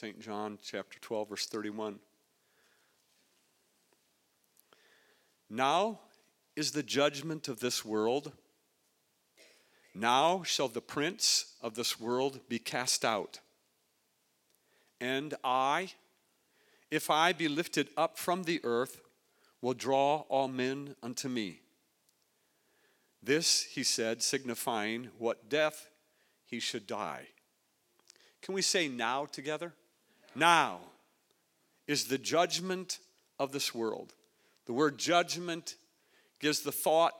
St. John chapter 12, verse 31. Now is the judgment of this world. Now shall the prince of this world be cast out. And I, if I be lifted up from the earth, will draw all men unto me. This he said, signifying what death he should die. Can we say now together? Now is the judgment of this world. The word judgment gives the thought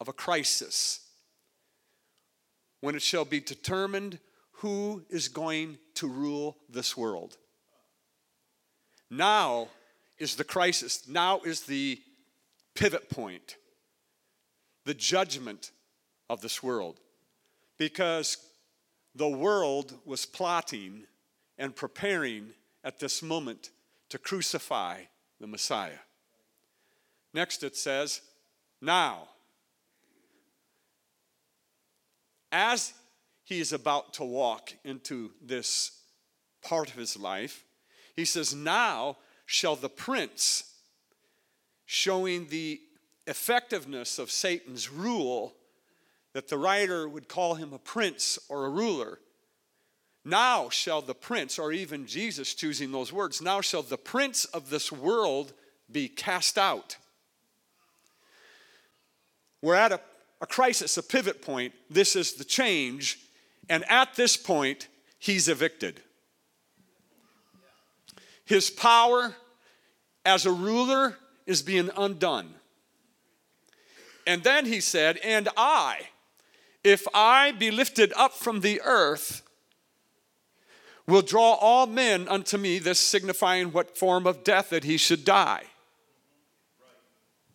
of a crisis when it shall be determined who is going to rule this world. Now is the crisis, now is the pivot point, the judgment of this world. Because the world was plotting and preparing at this moment to crucify the Messiah. Next it says, now. As he is about to walk into this part of his life, he says, Now shall the prince, showing the effectiveness of Satan's rule, that the writer would call him a prince or a ruler. Now shall the prince, or even Jesus choosing those words, now shall the prince of this world be cast out. We're at a, a crisis, a pivot point. This is the change. And at this point, he's evicted. His power as a ruler is being undone. And then he said, And I, if I be lifted up from the earth, will draw all men unto me, this signifying what form of death that he should die.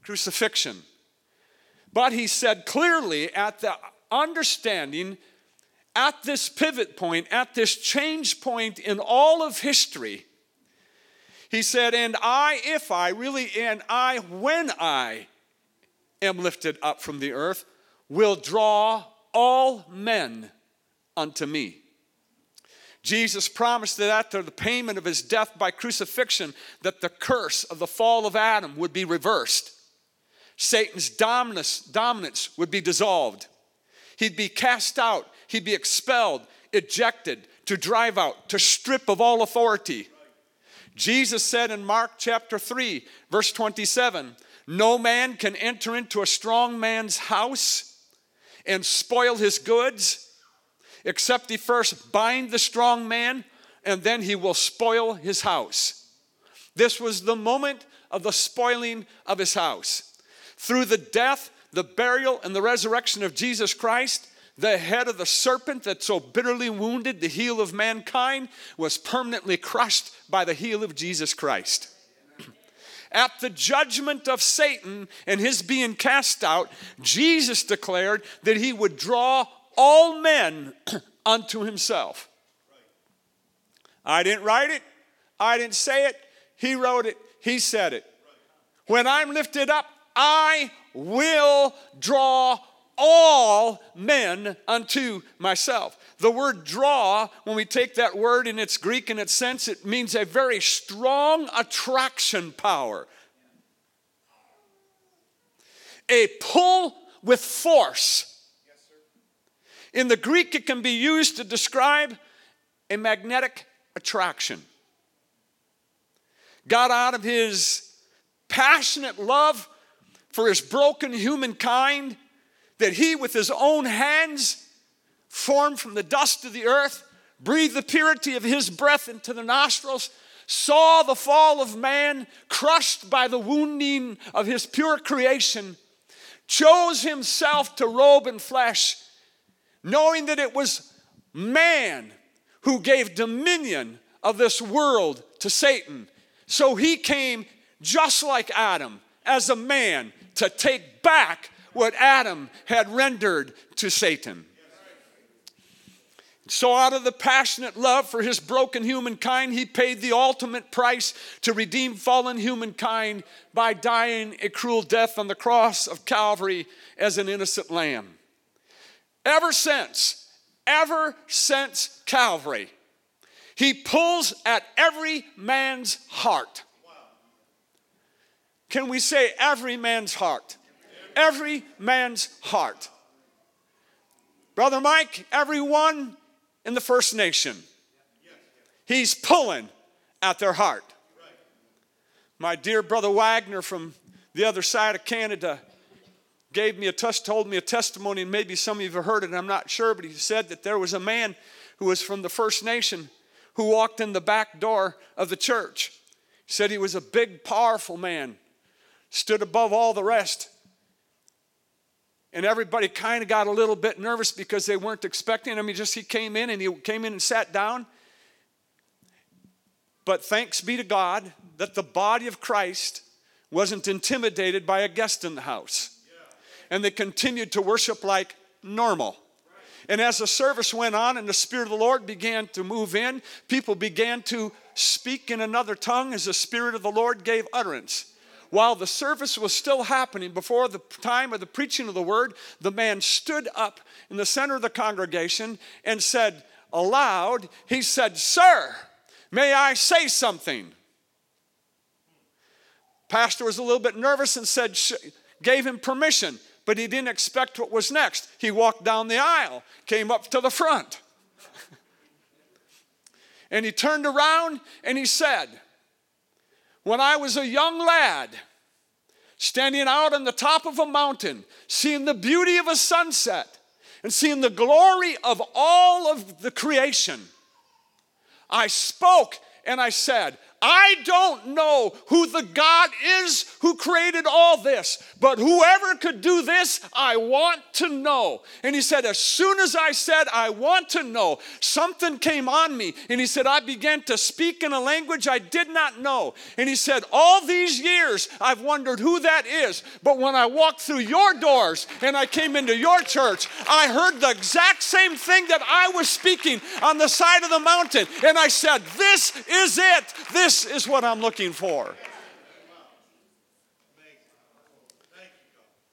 Crucifixion. But he said clearly at the understanding, at this pivot point, at this change point in all of history, he said, And I, if I, really, and I, when I am lifted up from the earth, will draw all men unto me. Jesus promised that after the payment of his death by crucifixion, that the curse of the fall of Adam would be reversed. Satan's dominance, would be dissolved. He'd be cast out, he'd be expelled, ejected, to drive out, to strip of all authority. Jesus said in Mark chapter 3, verse 27, No man can enter into a strong man's house and spoil his goods, except he first bind the strong man, and then he will spoil his house. This was the moment of the spoiling of his house. Through the death, the burial, and the resurrection of Jesus Christ, the head of the serpent that so bitterly wounded the heel of mankind was permanently crushed by the heel of Jesus Christ. At the judgment of Satan and his being cast out, Jesus declared that he would draw all men unto himself. I didn't write it, I didn't say it, he wrote it, he said it. When I'm lifted up, I will draw all men unto myself. The word draw, when we take that word in its Greek in its sense, it means a very strong attraction power. A pull with force. In the Greek, it can be used to describe a magnetic attraction. God, out of his passionate love for his broken humankind that he, with his own hands, formed from the dust of the earth, breathed the purity of his breath into the nostrils, saw the fall of man, crushed by the wounding of his pure creation, chose himself to robe in flesh, knowing that it was man who gave dominion of this world to Satan. So he came just like Adam as a man to take back what Adam had rendered to Satan. So, out of the passionate love for his broken humankind, he paid the ultimate price to redeem fallen humankind by dying a cruel death on the cross of Calvary as an innocent lamb. Ever since, ever since Calvary, He pulls at every man's heart. Can we say every man's heart? Every man's heart. Brother Mike, everyone in the First Nation, he's pulling at their heart. My dear brother Wagner from the other side of Canada gave me a test, told me a testimony, and maybe some of you have heard it, I'm not sure, but he said that there was a man who was from the First Nation who walked in the back door of the church. He said he was a big, powerful man, stood above all the rest. And everybody kind of got a little bit nervous because they weren't expecting him. He just he came in and he came in and sat down. But thanks be to God that the body of Christ wasn't intimidated by a guest in the house. And they continued to worship like normal. And as the service went on and the Spirit of the Lord began to move in, people began to speak in another tongue as the Spirit of the Lord gave utterance. While the service was still happening, before the time of the preaching of the word, the man stood up in the center of the congregation and said aloud, He said, Sir, may I say something? Pastor was a little bit nervous and said, gave him permission but he didn't expect what was next. He walked down the aisle, came up to the front. and he turned around and he said, When I was a young lad, standing out on the top of a mountain, seeing the beauty of a sunset, and seeing the glory of all of the creation, I spoke and I said, I don't know who the God is who created all this, but whoever could do this, I want to know. And he said, As soon as I said, I want to know, something came on me. And he said, I began to speak in a language I did not know. And he said, All these years, I've wondered who that is. But when I walked through your doors and I came into your church, I heard the exact same thing that I was speaking on the side of the mountain. And I said, This is it. This this is what I'm looking for.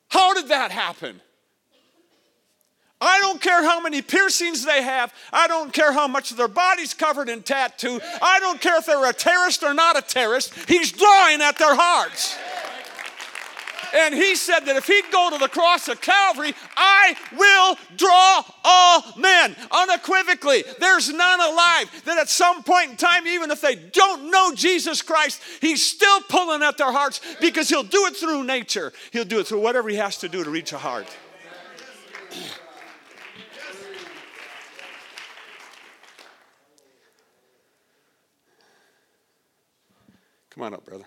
How did that happen? I don't care how many piercings they have. I don't care how much of their body's covered in tattoo. I don't care if they're a terrorist or not a terrorist. He's drawing at their hearts. And he said that if he'd go to the cross of Calvary, I will draw all men unequivocally. There's none alive that at some point in time, even if they don't know Jesus Christ, he's still pulling at their hearts because he'll do it through nature. He'll do it through whatever he has to do to reach a heart. Come on up, brother.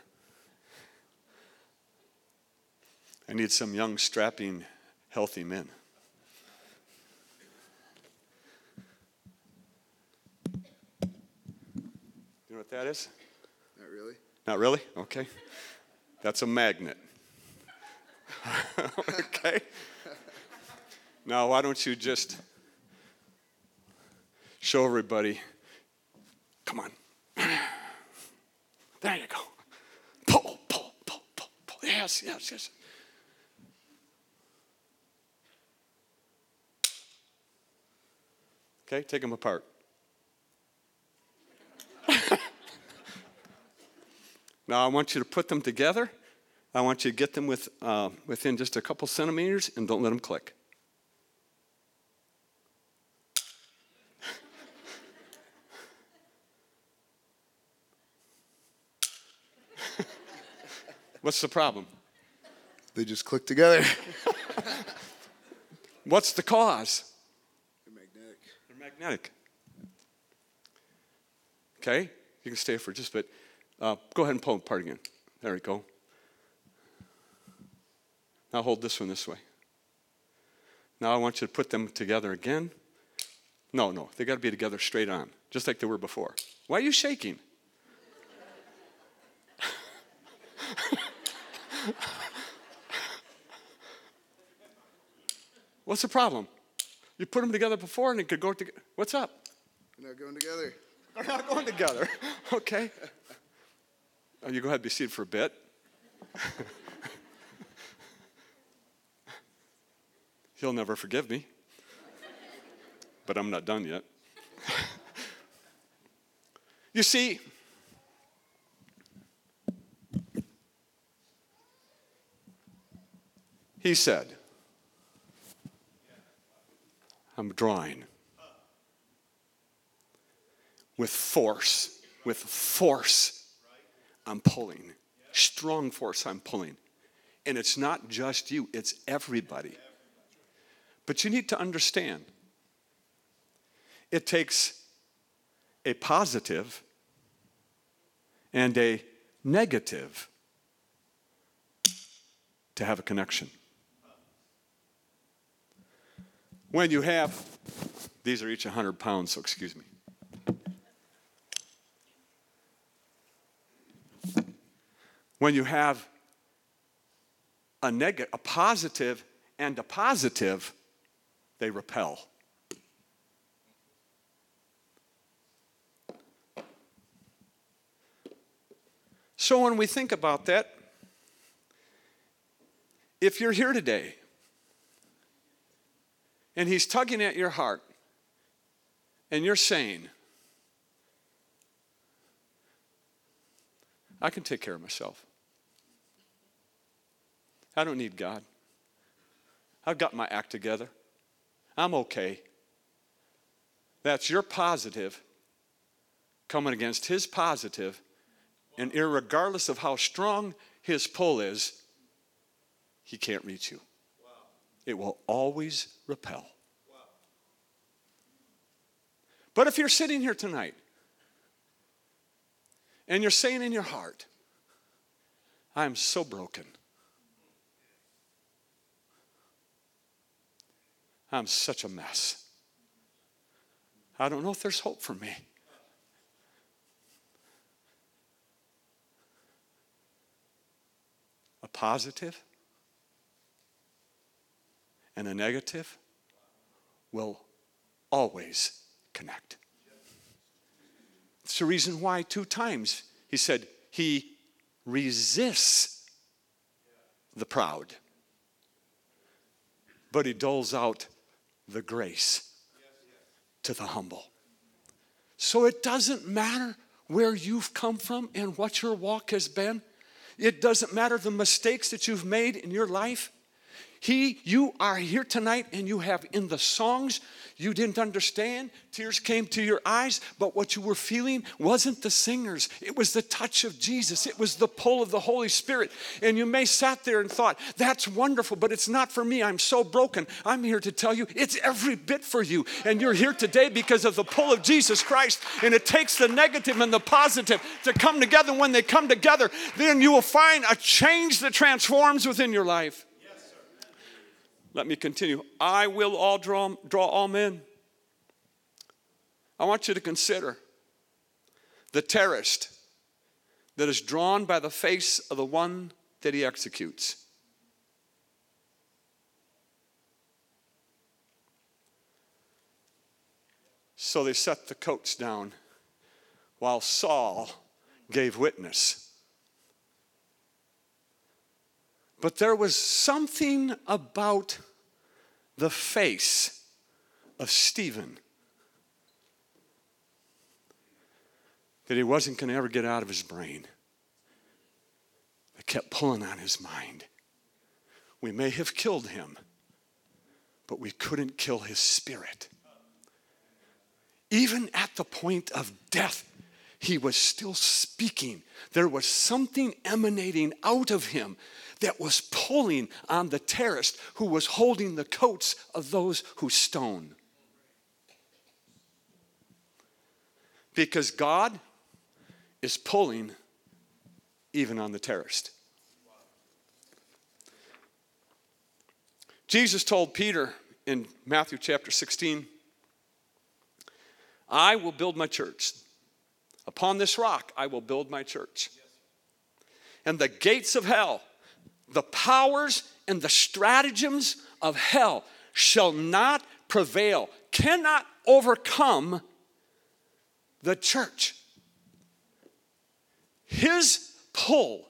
I need some young, strapping, healthy men. You know what that is? Not really. Not really? Okay. That's a magnet. okay. Now, why don't you just show everybody? Come on. There you go. Pull, pull, pull, pull, pull. Yes, yes, yes. Okay, take them apart. now I want you to put them together. I want you to get them with, uh, within just a couple centimeters and don't let them click. What's the problem? They just click together. What's the cause? Magnetic. Okay, you can stay for just a bit. Uh, go ahead and pull apart again. There we go. Now hold this one this way. Now I want you to put them together again. No, no, they got to be together straight on, just like they were before. Why are you shaking? What's the problem? You put them together before and it could go together. What's up? They're not going together. They're not going together. okay. Oh, you go ahead and be seated for a bit. He'll never forgive me. But I'm not done yet. You see, he said, I'm drawing with force, with force, I'm pulling. Strong force, I'm pulling. And it's not just you, it's everybody. But you need to understand it takes a positive and a negative to have a connection. When you have, these are each 100 pounds, so excuse me. When you have a negative, a positive and a positive, they repel. So when we think about that, if you're here today and he's tugging at your heart and you're saying, I can take care of myself. I don't need God. I've got my act together. I'm okay. That's your positive coming against his positive, and regardless of how strong his pull is, he can't reach you. It will always repel. But if you're sitting here tonight and you're saying in your heart, I am so broken. I'm such a mess. I don't know if there's hope for me. A positive and a negative will always connect. It's the reason why, two times, he said, He resists the proud, but He doles out the grace to the humble. So it doesn't matter where you've come from and what your walk has been. It doesn't matter the mistakes that you've made in your life. He, you are here tonight and you have in the songs you didn't understand, tears came to your eyes, but what you were feeling wasn't the singers. It was the touch of Jesus. It was the pull of the Holy Spirit. And you may sat there and thought, that's wonderful, but it's not for me. I'm so broken. I'm here to tell you it's every bit for you. And you're here today because of the pull of Jesus Christ. And it takes the negative and the positive to come together. When they come together, then you will find a change that transforms within your life. Let me continue. I will all draw, draw all men. I want you to consider the terrorist that is drawn by the face of the one that he executes. So they set the coats down while Saul gave witness. But there was something about the face of Stephen that he wasn't going to ever get out of his brain. It kept pulling on his mind. We may have killed him, but we couldn't kill his spirit. Even at the point of death, he was still speaking. There was something emanating out of him that was pulling on the terrorist who was holding the coats of those who stone. Because God is pulling even on the terrorist. Jesus told Peter in Matthew chapter 16, I will build my church. Upon this rock I will build my church. And the gates of hell the powers and the stratagems of hell shall not prevail, cannot overcome the church. His pull,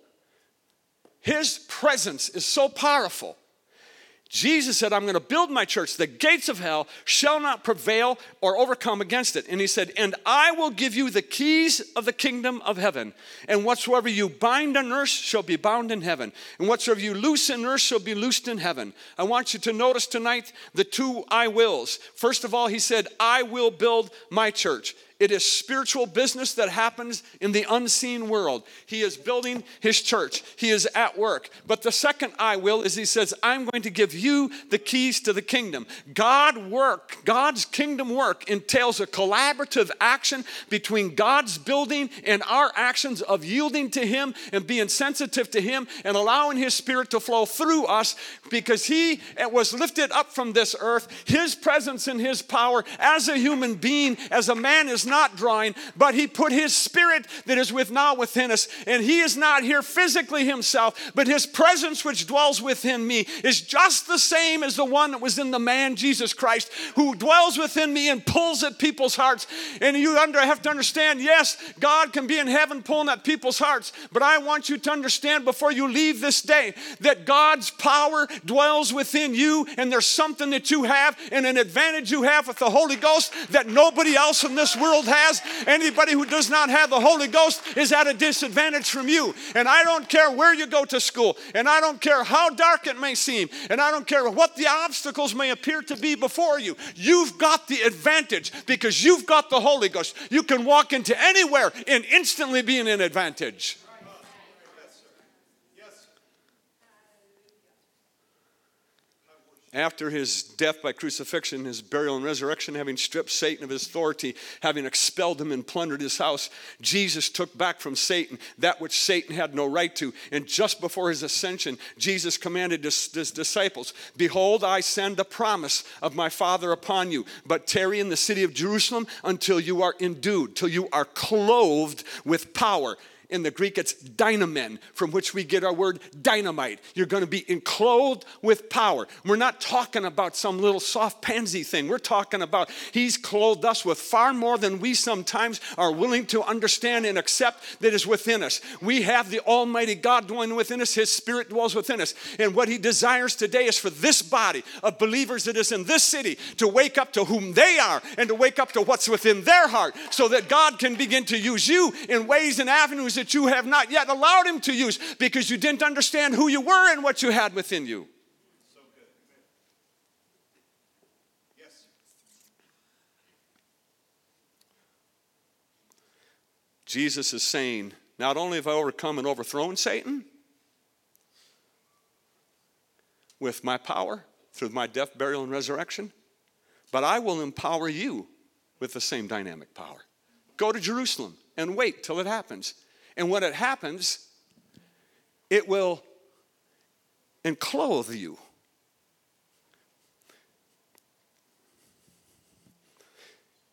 his presence is so powerful. Jesus said, I'm going to build my church. The gates of hell shall not prevail or overcome against it. And he said, And I will give you the keys of the kingdom of heaven. And whatsoever you bind on earth shall be bound in heaven. And whatsoever you loose in earth shall be loosed in heaven. I want you to notice tonight the two I wills. First of all, he said, I will build my church. It is spiritual business that happens in the unseen world. He is building his church, he is at work. But the second I will is he says, I'm going to give you the keys to the kingdom. God work, God's kingdom work entails a collaborative action between God's building and our actions of yielding to him and being sensitive to him and allowing his spirit to flow through us because he was lifted up from this earth. His presence and his power as a human being, as a man is not drawing, but He put His Spirit that is with now within us. And He is not here physically Himself, but His presence which dwells within me is just the same as the one that was in the man Jesus Christ, who dwells within me and pulls at people's hearts. And you under, have to understand yes, God can be in heaven pulling at people's hearts, but I want you to understand before you leave this day that God's power dwells within you, and there's something that you have and an advantage you have with the Holy Ghost that nobody else in this world world has. Anybody who does not have the Holy Ghost is at a disadvantage from you. And I don't care where you go to school, and I don't care how dark it may seem, and I don't care what the obstacles may appear to be before you. You've got the advantage because you've got the Holy Ghost. You can walk into anywhere and instantly be in an advantage. After his death by crucifixion, his burial and resurrection, having stripped Satan of his authority, having expelled him and plundered his house, Jesus took back from Satan that which Satan had no right to. And just before his ascension, Jesus commanded his, his disciples Behold, I send a promise of my Father upon you, but tarry in the city of Jerusalem until you are endued, till you are clothed with power. In the Greek, it's dynamen, from which we get our word dynamite. You're going to be enclosed with power. We're not talking about some little soft pansy thing. We're talking about He's clothed us with far more than we sometimes are willing to understand and accept that is within us. We have the Almighty God dwelling within us, His Spirit dwells within us. And what He desires today is for this body of believers that is in this city to wake up to whom they are and to wake up to what's within their heart so that God can begin to use you in ways and avenues that you have not yet allowed Him to use because you didn't understand who you were and what you had within you. Jesus is saying, not only have I overcome and overthrown Satan with my power through my death, burial, and resurrection, but I will empower you with the same dynamic power. Go to Jerusalem and wait till it happens. And when it happens, it will enclothe you.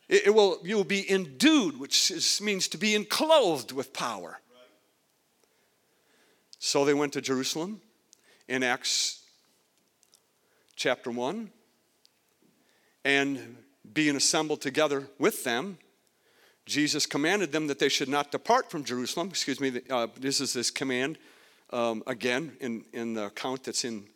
It, will, you will be endued, which is, means to be enclosed with power. So they went to Jerusalem in Acts chapter 1, and being assembled together with them, Jesus commanded them that they should not depart from Jerusalem. Excuse me, uh, this is this command um, again in, in the account that's in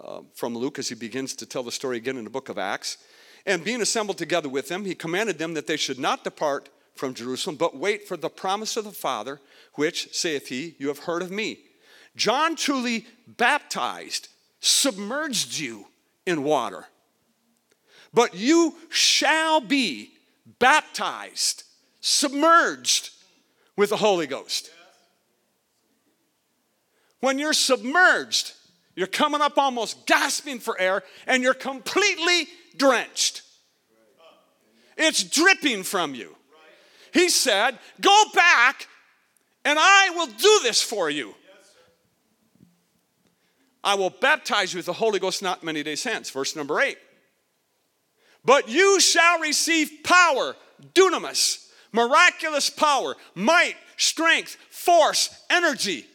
uh, from Luke as he begins to tell the story again in the book of Acts. And being assembled together with them, he commanded them that they should not depart from Jerusalem, but wait for the promise of the Father, which, saith he, you have heard of me. John truly baptized, submerged you in water. But you shall be baptized submerged with the Holy Ghost. When you're submerged, you're coming up almost gasping for air and you're completely drenched. It's dripping from you. He said, Go back and I will do this for you. I will baptize you with the Holy Ghost not many days hence. Verse number eight. But you shall receive power, dunamis, miraculous power, might, strength, force, energy.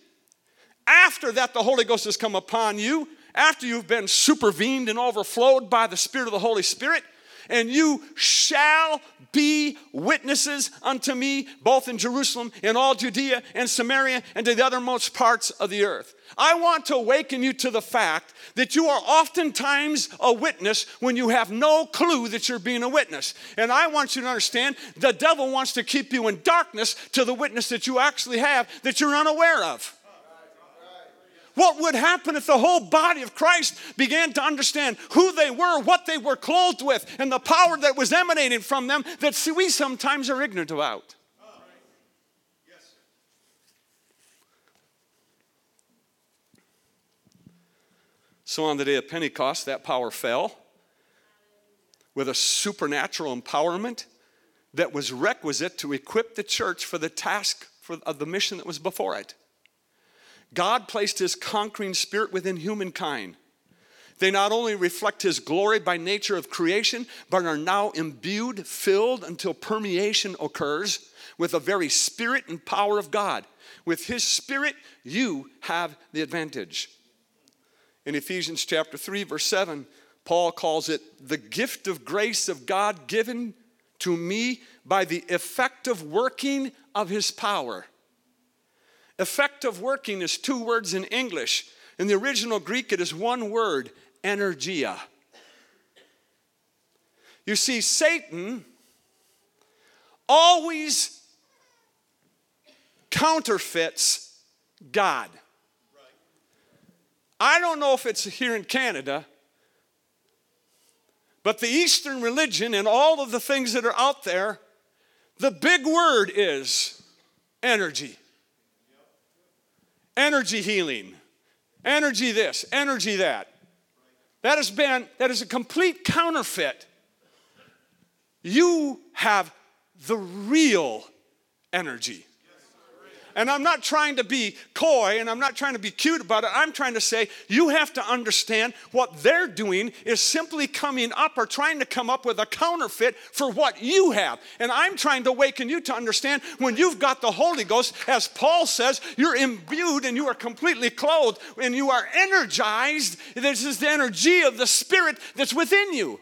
After that, the Holy Ghost has come upon you, after you've been supervened and overflowed by the Spirit of the Holy Spirit, and you shall be witnesses unto me, both in Jerusalem, in all Judea and Samaria, and to the uttermost parts of the earth. I want to awaken you to the fact that you are oftentimes a witness when you have no clue that you're being a witness. And I want you to understand the devil wants to keep you in darkness to the witness that you actually have that you're unaware of. What would happen if the whole body of Christ began to understand who they were, what they were clothed with, and the power that was emanating from them that we sometimes are ignorant about? So on the day of Pentecost, that power fell with a supernatural empowerment that was requisite to equip the church for the task for, of the mission that was before it. God placed his conquering spirit within humankind. They not only reflect his glory by nature of creation, but are now imbued, filled until permeation occurs with the very spirit and power of God. With his spirit, you have the advantage. In Ephesians chapter 3, verse 7, Paul calls it the gift of grace of God given to me by the effective working of his power. Effective working is two words in English. In the original Greek, it is one word, energia. You see, Satan always counterfeits God. I don't know if it's here in Canada, but the Eastern religion and all of the things that are out there, the big word is energy. Energy healing, energy this, energy that. That has been, that is a complete counterfeit. You have the real energy. And I'm not trying to be coy and I'm not trying to be cute about it. I'm trying to say you have to understand what they're doing is simply coming up or trying to come up with a counterfeit for what you have. And I'm trying to awaken you to understand when you've got the Holy Ghost, as Paul says, you're imbued and you are completely clothed and you are energized. This is the energy of the Spirit that's within you.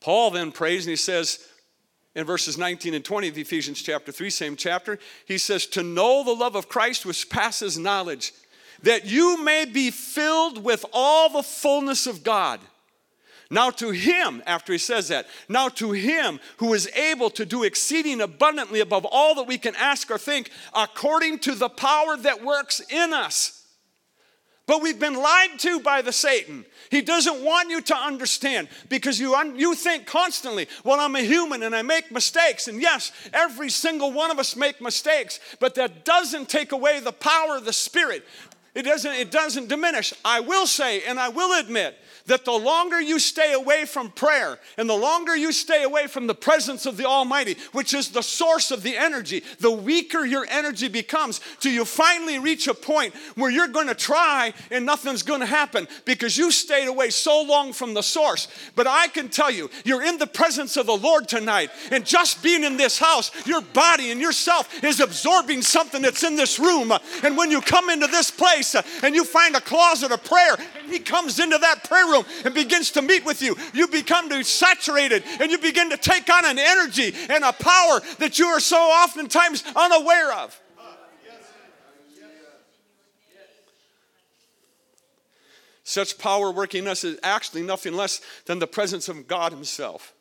Paul then prays and he says, in verses 19 and 20 of Ephesians chapter 3, same chapter, he says, To know the love of Christ which passes knowledge, that you may be filled with all the fullness of God. Now, to him, after he says that, now to him who is able to do exceeding abundantly above all that we can ask or think, according to the power that works in us. But we've been lied to by the Satan. He doesn't want you to understand because you, un- you think constantly, well, I'm a human and I make mistakes. And yes, every single one of us make mistakes, but that doesn't take away the power of the Spirit. It doesn't, it doesn't diminish. I will say and I will admit that the longer you stay away from prayer and the longer you stay away from the presence of the Almighty, which is the source of the energy, the weaker your energy becomes till you finally reach a point where you're going to try and nothing's going to happen because you stayed away so long from the source. But I can tell you, you're in the presence of the Lord tonight, and just being in this house, your body and yourself is absorbing something that's in this room. And when you come into this place Uh, and you find a closet of prayer, and He comes into that prayer room and begins to meet with you, you become saturated and you begin to take on an energy and a power that you are so oftentimes unaware of. Such power working in us is actually nothing less than the presence of God Himself.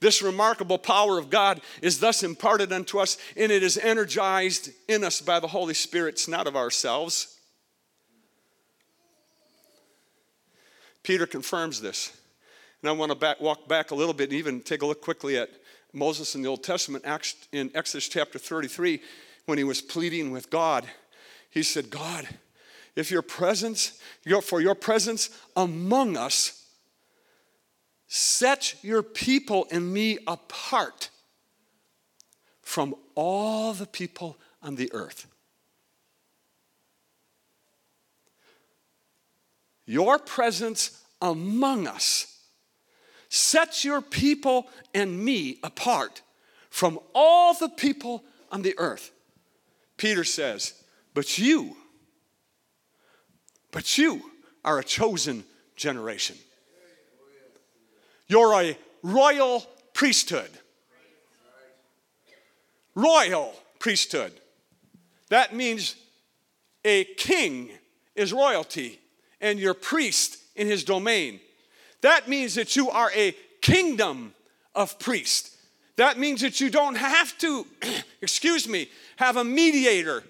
This remarkable power of God is thus imparted unto us, and it is energized in us by the Holy Spirit, it's not of ourselves. Peter confirms this. And I want to back, walk back a little bit and even take a look quickly at Moses in the Old Testament in Exodus chapter 33 when he was pleading with God. He said, God, if your presence, your, for your presence among us, set your people and me apart from all the people on the earth. Your presence among us sets your people and me apart from all the people on the earth. Peter says, But you, but you are a chosen generation. You're a royal priesthood. Royal priesthood. That means a king is royalty and your priest in his domain. That means that you are a kingdom of priests. That means that you don't have to, excuse me, have a mediator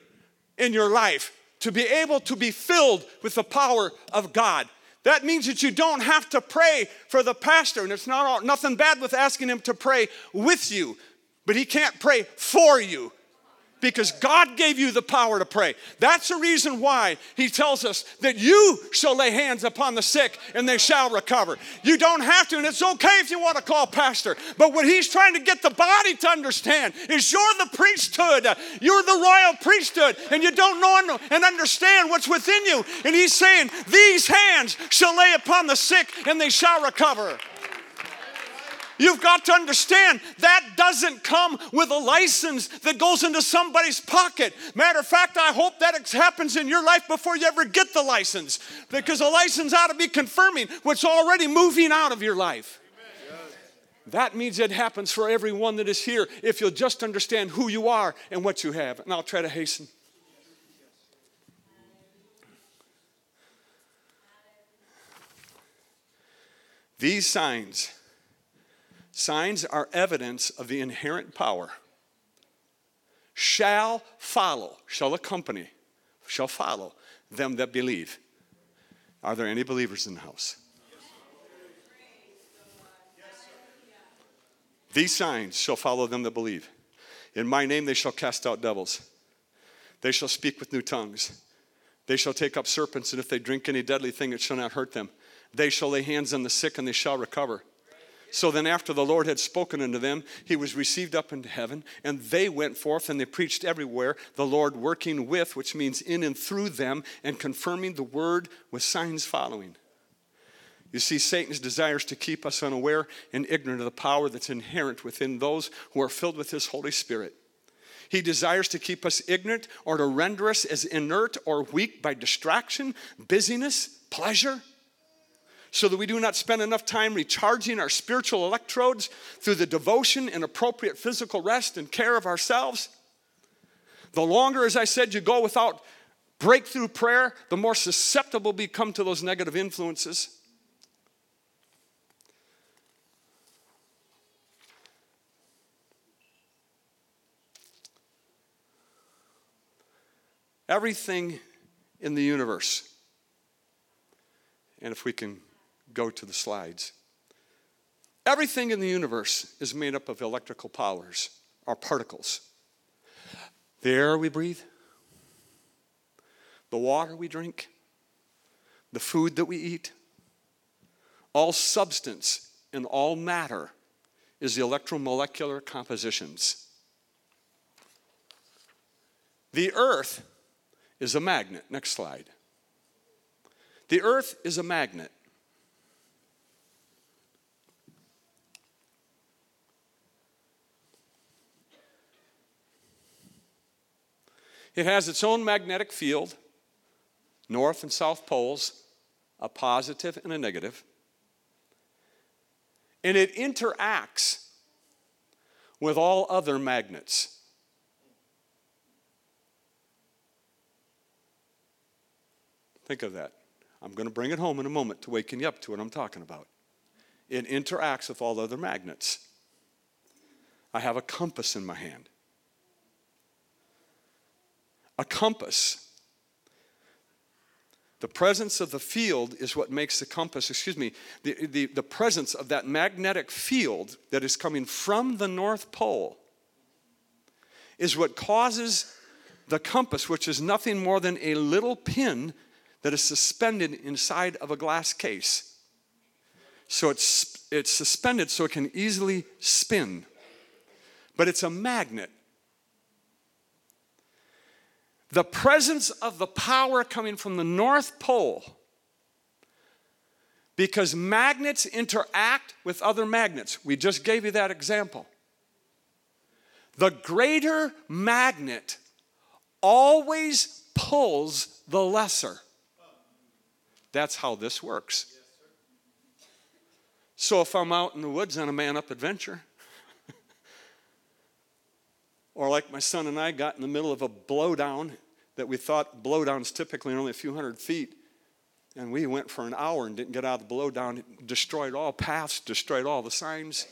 in your life to be able to be filled with the power of God. That means that you don't have to pray for the pastor, and it's not all, nothing bad with asking him to pray with you, but he can't pray for you because God gave you the power to pray. That's the reason why He tells us that you shall lay hands upon the sick and they shall recover. You don't have to, and it's okay if you want to call pastor. But what He's trying to get the body to understand is you're the priesthood, you're the royal priesthood, and you don't know and understand what's within you. And He's saying, These hands shall lay upon the sick and they shall recover. You've got to understand that doesn't come with a license that goes into somebody's pocket. Matter of fact, I hope that happens in your life before you ever get the license because a license ought to be confirming what's already moving out of your life. That means it happens for everyone that is here if you'll just understand who you are and what you have. And I'll try to hasten. These signs Signs are evidence of the inherent power. Shall follow, shall accompany, shall follow them that believe. Are there any believers in the house? These signs shall follow them that believe. In my name they shall cast out devils. They shall speak with new tongues. They shall take up serpents, and if they drink any deadly thing, it shall not hurt them. They shall lay hands on the sick, and they shall recover. So then, after the Lord had spoken unto them, he was received up into heaven, and they went forth and they preached everywhere, the Lord working with, which means in and through them, and confirming the word with signs following. You see, Satan's desires to keep us unaware and ignorant of the power that's inherent within those who are filled with his Holy Spirit. He desires to keep us ignorant or to render us as inert or weak by distraction, busyness, pleasure so that we do not spend enough time recharging our spiritual electrodes through the devotion and appropriate physical rest and care of ourselves. The longer, as I said, you go without breakthrough prayer, the more susceptible we become to those negative influences. Everything in the universe, and if we can go to the slides. Everything in the universe is made up of electrical powers or particles. The air we breathe, the water we drink, the food that we eat, all substance and all matter is the electromolecular compositions. The earth is a magnet. Next slide. The earth is a magnet. It has its own magnetic field, north and south poles, a positive and a negative. And it interacts with all other magnets. Think of that. I'm going to bring it home in a moment to waken you up to what I'm talking about. It interacts with all other magnets. I have a compass in my hand a compass. The presence of the field is what makes the compass, excuse me, the, the, the presence of that magnetic field that is coming from the North Pole is what causes the compass, which is nothing more than a little pin that is suspended inside of a glass case. So it's, it's suspended so it can easily spin. But it's a magnet the presence of the power coming from the North Pole because magnets interact with other magnets. We just gave you that example. The greater magnet always pulls the lesser. That's how this works. So if I'm out in the woods on a man up adventure, or like my son and I got in the middle of a blowdown that we thought blowdowns typically are only a few hundred feet, and we went for an hour and didn't get out of the blowdown, it destroyed all paths, destroyed all the signs.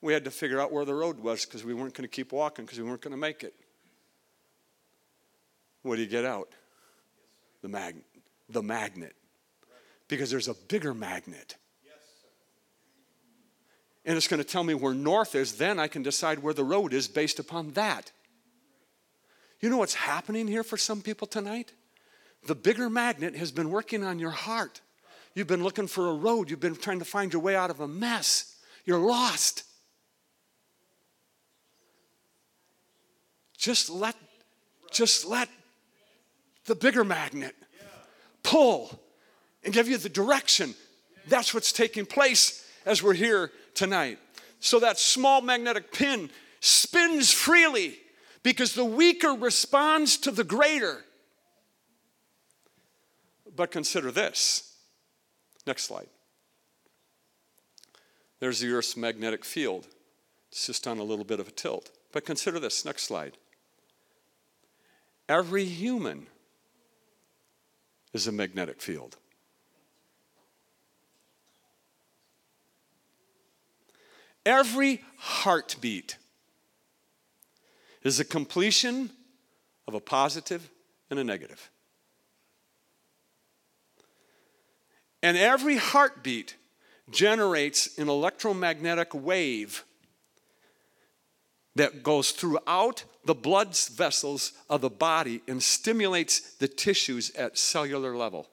We had to figure out where the road was because we weren't going to keep walking because we weren't going to make it. What do you get out? The magnet. The magnet. Because there's a bigger magnet. And it's going to tell me where north is, then I can decide where the road is based upon that. You know what's happening here for some people tonight? The bigger magnet has been working on your heart. You've been looking for a road, you've been trying to find your way out of a mess. You're lost. Just let just let the bigger magnet pull and give you the direction. That's what's taking place as we're here tonight. So that small magnetic pin spins freely because the weaker responds to the greater. But consider this. Next slide. There's the Earth's magnetic field. It's just on a little bit of a tilt. But consider this. Next slide. Every human is a magnetic field. Every heartbeat is a completion of a positive and a negative. And every heartbeat generates an electromagnetic wave that goes throughout the blood vessels of the body and stimulates the tissues at cellular level.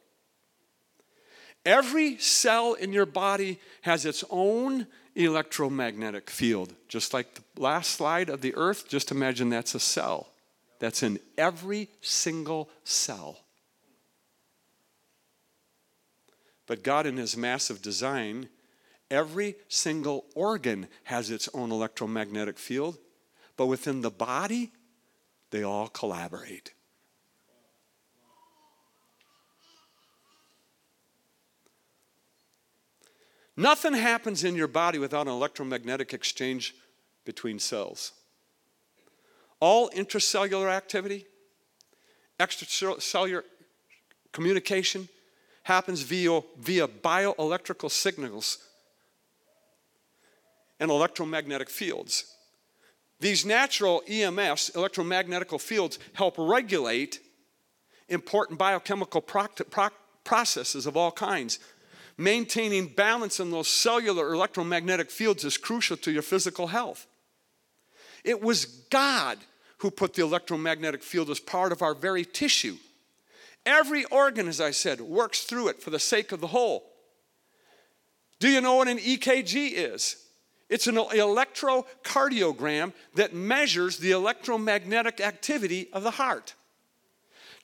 Every cell in your body has its own electromagnetic field. Just like the last slide of the earth, just imagine that's a cell. That's in every single cell. But God, in His massive design, every single organ has its own electromagnetic field, but within the body, they all collaborate. Nothing happens in your body without an electromagnetic exchange between cells. All intracellular activity, extracellular communication happens via, via bioelectrical signals and electromagnetic fields. These natural EMFs, electromagnetic fields, help regulate important biochemical processes of all kinds Maintaining balance in those cellular electromagnetic fields is crucial to your physical health. It was God who put the electromagnetic field as part of our very tissue. Every organ, as I said, works through it for the sake of the whole. Do you know what an EKG is? It's an electrocardiogram that measures the electromagnetic activity of the heart.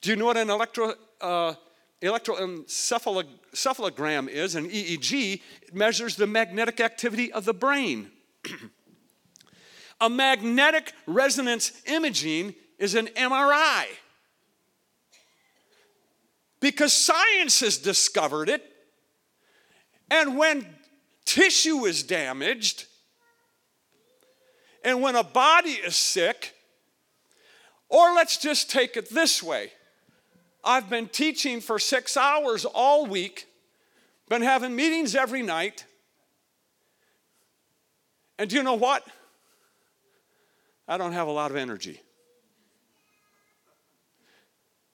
Do you know what an electro, uh, electroencephalogram is, an EEG, it measures the magnetic activity of the brain. a magnetic resonance imaging is an MRI. Because science has discovered it. And when tissue is damaged, and when a body is sick, or let's just take it this way I've been teaching for six hours all week, been having meetings every night. And do you know what? I don't have a lot of energy.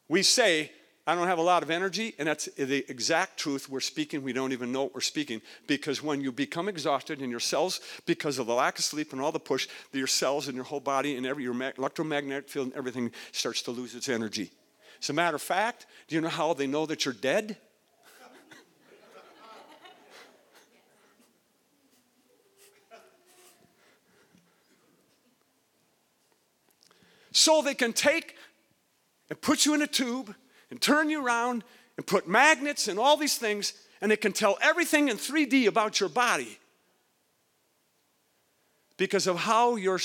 We say, I don't have a lot of energy, and that's the exact truth. We're speaking, we don't even know what we're speaking. Because when you become exhausted in your cells, because of the lack of sleep and all the push, your cells and your whole body and every your electromagnetic field and everything starts to lose its energy. As a matter of fact, do you know how they know that you're dead? so they can take and put you in a tube and turn you around and put magnets and all these things, and they can tell everything in 3D about your body because of how your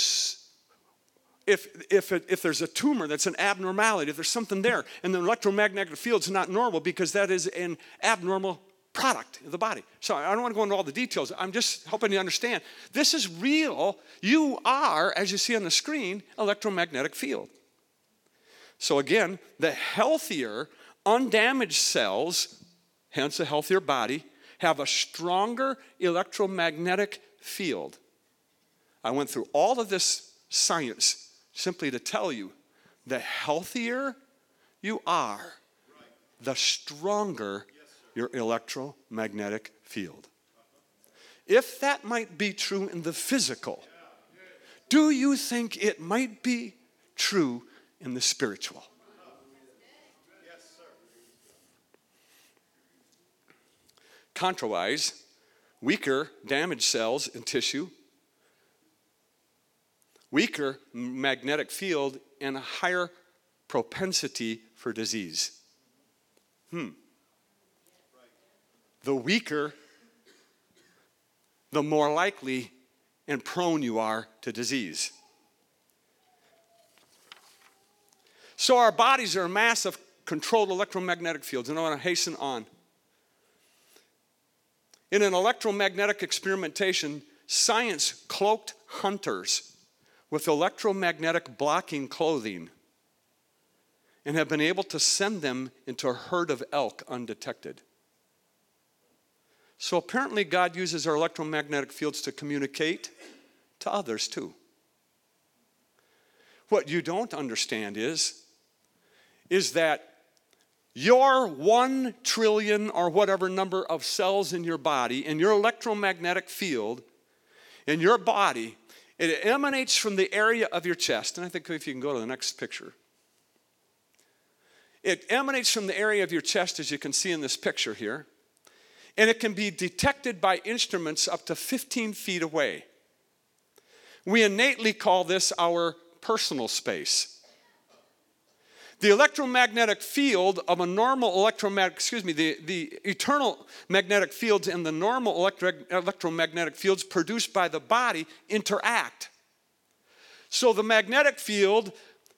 if, if, it, if there's a tumor that's an abnormality, if there's something there, and the electromagnetic field's not normal because that is an abnormal product of the body. So I don't want to go into all the details. I'm just helping you understand. This is real. You are, as you see on the screen, electromagnetic field. So again, the healthier, undamaged cells, hence a healthier body, have a stronger electromagnetic field. I went through all of this science simply to tell you the healthier you are, the stronger your electromagnetic field. If that might be true in the physical, do you think it might be true in the spiritual? Contrawise, weaker damaged cells in tissue, weaker magnetic field, and a higher propensity for disease. Hmm. The weaker, the more likely and prone you are to disease. So, our bodies are a mass of controlled electromagnetic fields, and I want to hasten on. In an electromagnetic experimentation, science cloaked hunters with electromagnetic blocking clothing and have been able to send them into a herd of elk undetected. So apparently, God uses our electromagnetic fields to communicate to others too. What you don't understand is, is that your one trillion or whatever number of cells in your body, in your electromagnetic field, in your body, it emanates from the area of your chest. And I think if you can go to the next picture. It emanates from the area of your chest, as you can see in this picture here, and it can be detected by instruments up to 15 feet away. We innately call this our personal space. The electromagnetic field of a normal electromagnetic, excuse me, the, the eternal magnetic fields and the normal electro, electromagnetic fields produced by the body interact. So the magnetic field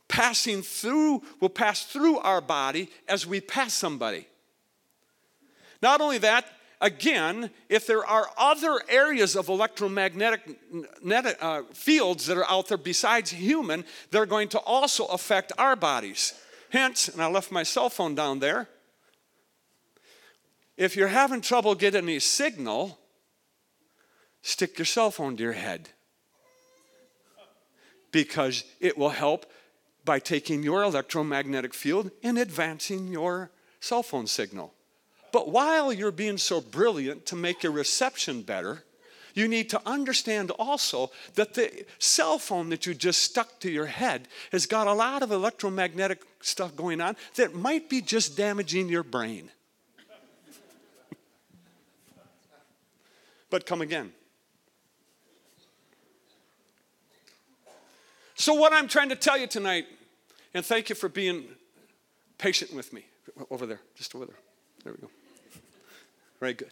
passing through will pass through our body as we pass somebody. Not only that, again, if there are other areas of electromagnetic uh, fields that are out there besides human, they're going to also affect our bodies. And I left my cell phone down there, if you're having trouble getting a signal, stick your cell phone to your head because it will help by taking your electromagnetic field and advancing your cell phone signal. But while you're being so brilliant to make your reception better, you need to understand also that the cell phone that you just stuck to your head has got a lot of electromagnetic stuff going on that might be just damaging your brain. but come again. So, what I'm trying to tell you tonight, and thank you for being patient with me over there, just over there. There we go. Very good.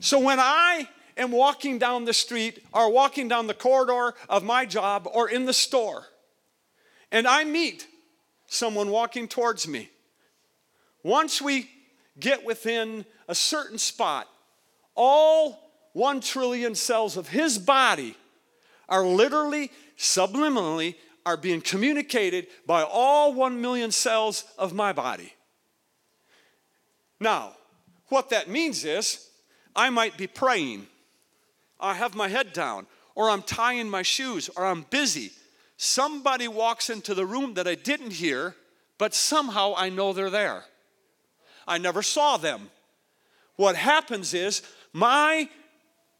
So, when I am walking down the street or walking down the corridor of my job or in the store, and I meet someone walking towards me, once we get within a certain spot, all one trillion cells of his body are literally, subliminally, are being communicated by all one million cells of my body. Now, what that means is I might be praying I have my head down, or I'm tying my shoes, or I'm busy. Somebody walks into the room that I didn't hear, but somehow I know they're there. I never saw them. What happens is my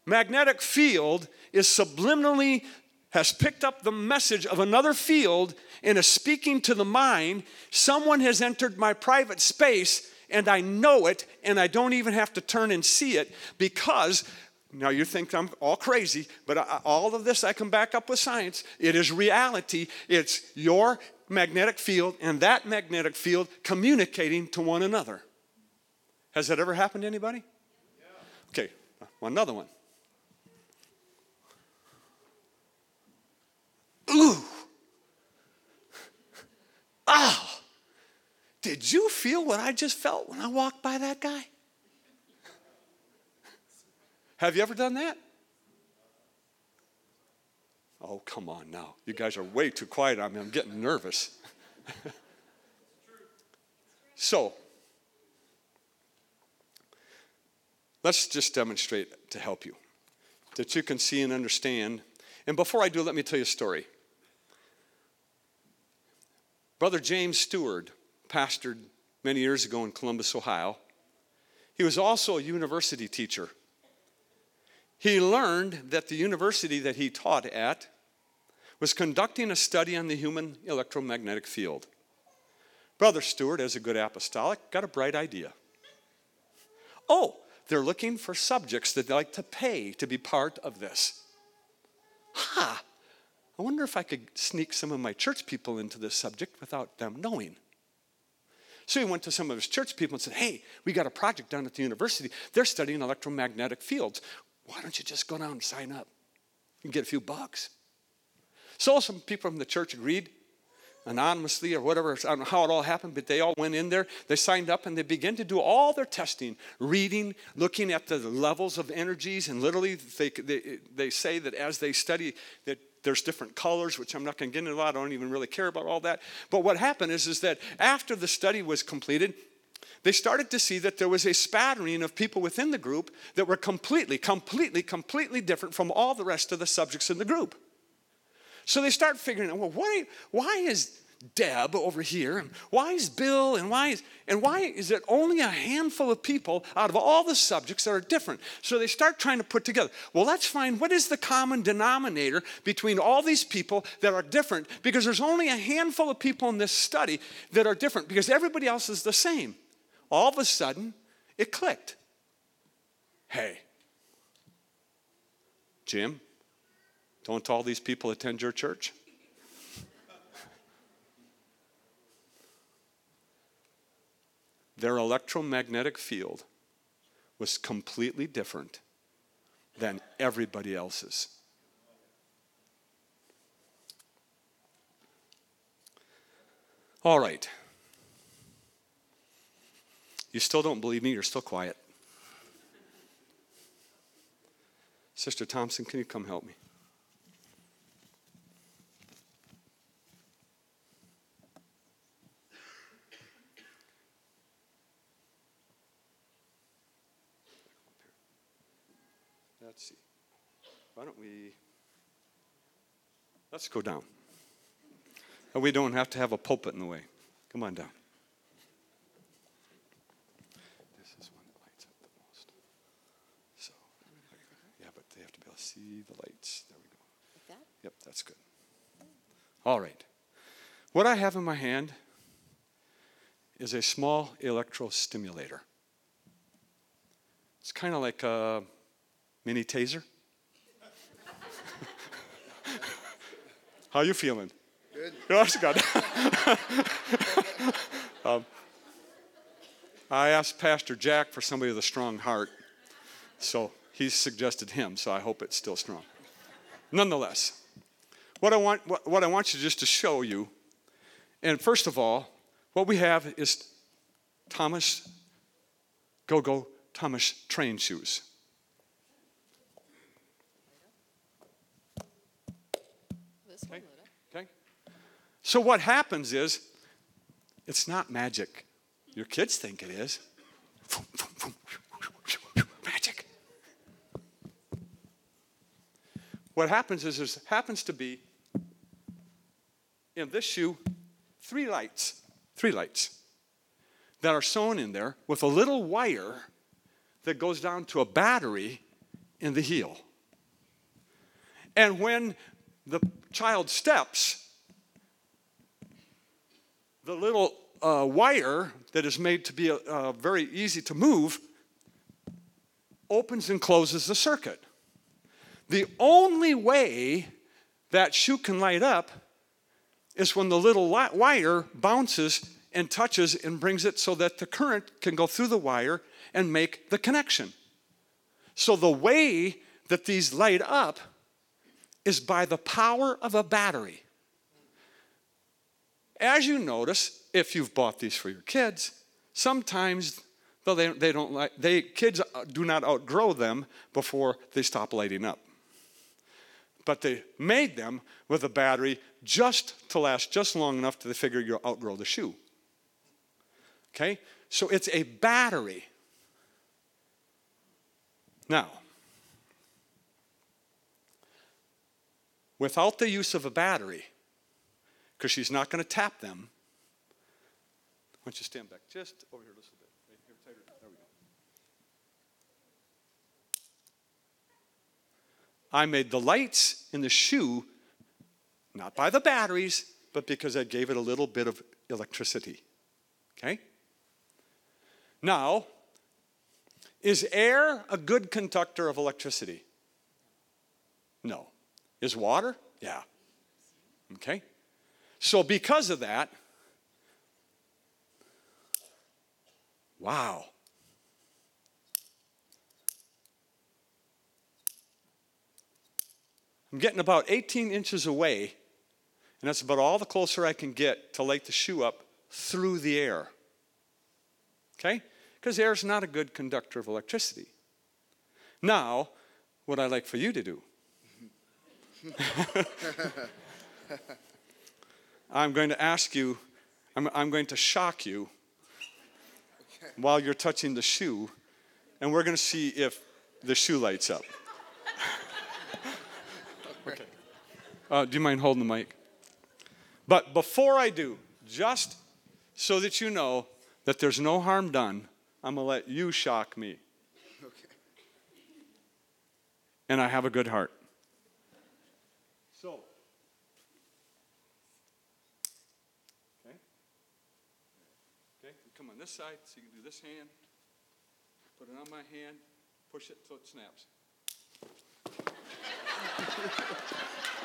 magnetic field is subliminally has picked up the message of another field and is speaking to the mind. Someone has entered my private space and I know it and I don't even have to turn and see it because now you think I'm all crazy, but I, all of this I can back up with science. It is reality. It's your magnetic field and that magnetic field communicating to one another. Has that ever happened to anybody? Yeah. Okay, another one. Ooh. Ah. Did you feel what I just felt when I walked by that guy? Have you ever done that? Oh, come on now. You guys are way too quiet on me. I'm getting nervous. so, let's just demonstrate to help you that you can see and understand. And before I do, let me tell you a story. Brother James Stewart pastored many years ago in Columbus, Ohio. He was also a university teacher. He learned that the university that he taught at was conducting a study on the human electromagnetic field. Brother Stewart, as a good apostolic, got a bright idea. Oh, they're looking for subjects that they like to pay to be part of this. Ha! I wonder if I could sneak some of my church people into this subject without them knowing. So he went to some of his church people and said, Hey, we got a project down at the university. They're studying electromagnetic fields. Why don't you just go down and sign up? You get a few bucks. So some people from the church agreed anonymously or whatever. I don't know how it all happened, but they all went in there. They signed up and they began to do all their testing, reading, looking at the levels of energies. And literally, they, they, they say that as they study, that there's different colors, which I'm not going to get into a lot. I don't even really care about all that. But what happened is, is that after the study was completed, they started to see that there was a spattering of people within the group that were completely, completely, completely different from all the rest of the subjects in the group. So they start figuring out, well, why, why is Deb over here? And why is Bill? And why is and why is it only a handful of people out of all the subjects that are different? So they start trying to put together. Well, let's find what is the common denominator between all these people that are different because there's only a handful of people in this study that are different because everybody else is the same. All of a sudden, it clicked. Hey, Jim, don't all these people attend your church? their electromagnetic field was completely different than everybody else's. All right. You still don't believe me, you're still quiet. Sister Thompson, can you come help me? Let's see. Why don't we? Let's go down. We don't have to have a pulpit in the way. Come on down. This is one that lights up the most. So, yeah, but they have to be able to see the lights. There we go. Like that? Yep, that's good. All right. What I have in my hand is a small electrostimulator. It's kind of like a mini taser. How are you feeling? Good. That's good. um, I asked Pastor Jack for somebody with a strong heart, so he suggested him. So I hope it's still strong. Nonetheless, what I want, what, what I want you just to show you, and first of all, what we have is Thomas Go Go Thomas train shoes. This one, Luda. Okay? So what happens is, it's not magic. Your kids think it is. Magic. What happens is, there happens to be in this shoe three lights, three lights that are sewn in there with a little wire that goes down to a battery in the heel. And when the child steps, the little uh, wire that is made to be uh, very easy to move opens and closes the circuit. The only way that shoe can light up is when the little wire bounces and touches and brings it so that the current can go through the wire and make the connection. So the way that these light up is by the power of a battery. As you notice, if you've bought these for your kids, sometimes Though they, they don't like, they, kids do not outgrow them before they stop lighting up. But they made them with a battery just to last just long enough to figure you'll outgrow the shoe. Okay? So it's a battery. Now, without the use of a battery, because she's not going to tap them, why don't you stand back just over here a little bit. Right here, tighter. There we go. I made the lights in the shoe not by the batteries, but because I gave it a little bit of electricity. Okay? Now, is air a good conductor of electricity? No. Is water? Yeah. Okay? So, because of that, wow. I'm getting about 18 inches away, and that's about all the closer I can get to light the shoe up through the air. Okay? Because air is not a good conductor of electricity. Now, what I'd like for you to do I'm going to ask you, I'm, I'm going to shock you while you're touching the shoe, and we're going to see if the shoe lights up. Uh, do you mind holding the mic? But before I do, just so that you know that there's no harm done, I'm going to let you shock me. Okay. And I have a good heart. So, okay. Okay, come on this side so you can do this hand. Put it on my hand, push it till it snaps.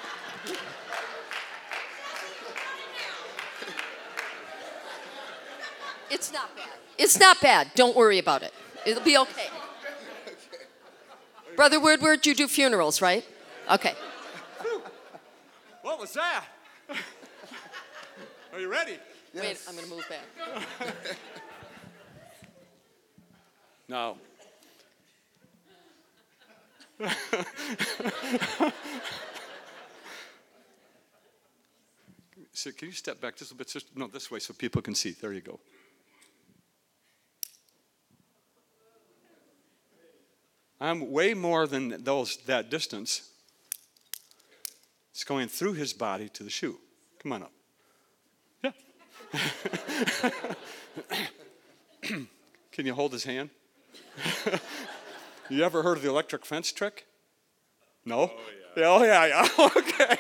It's not bad. It's not bad. Don't worry about it. It'll be okay. Brother Woodward, you do funerals, right? Okay. What was that? Are you ready? Wait, I'm going to move back. No. so can you step back just a bit? Just, no, this way so people can see. There you go. I'm way more than those that distance. It's going through his body to the shoe. Come on up. Yeah. Can you hold his hand? you ever heard of the electric fence trick? No? Oh, yeah. oh, yeah, yeah. okay.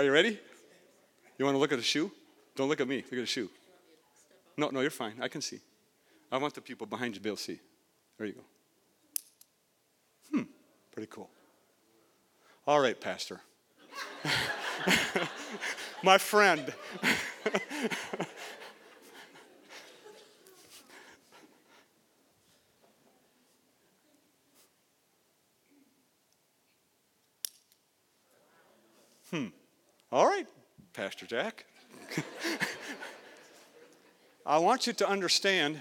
Are you ready? You want to look at the shoe? Don't look at me. Look at the shoe. No, no, you're fine. I can see. I want the people behind you to be able to see. There you go. Hmm, pretty cool. All right, Pastor. My friend. hmm. All right, Pastor Jack. I want you to understand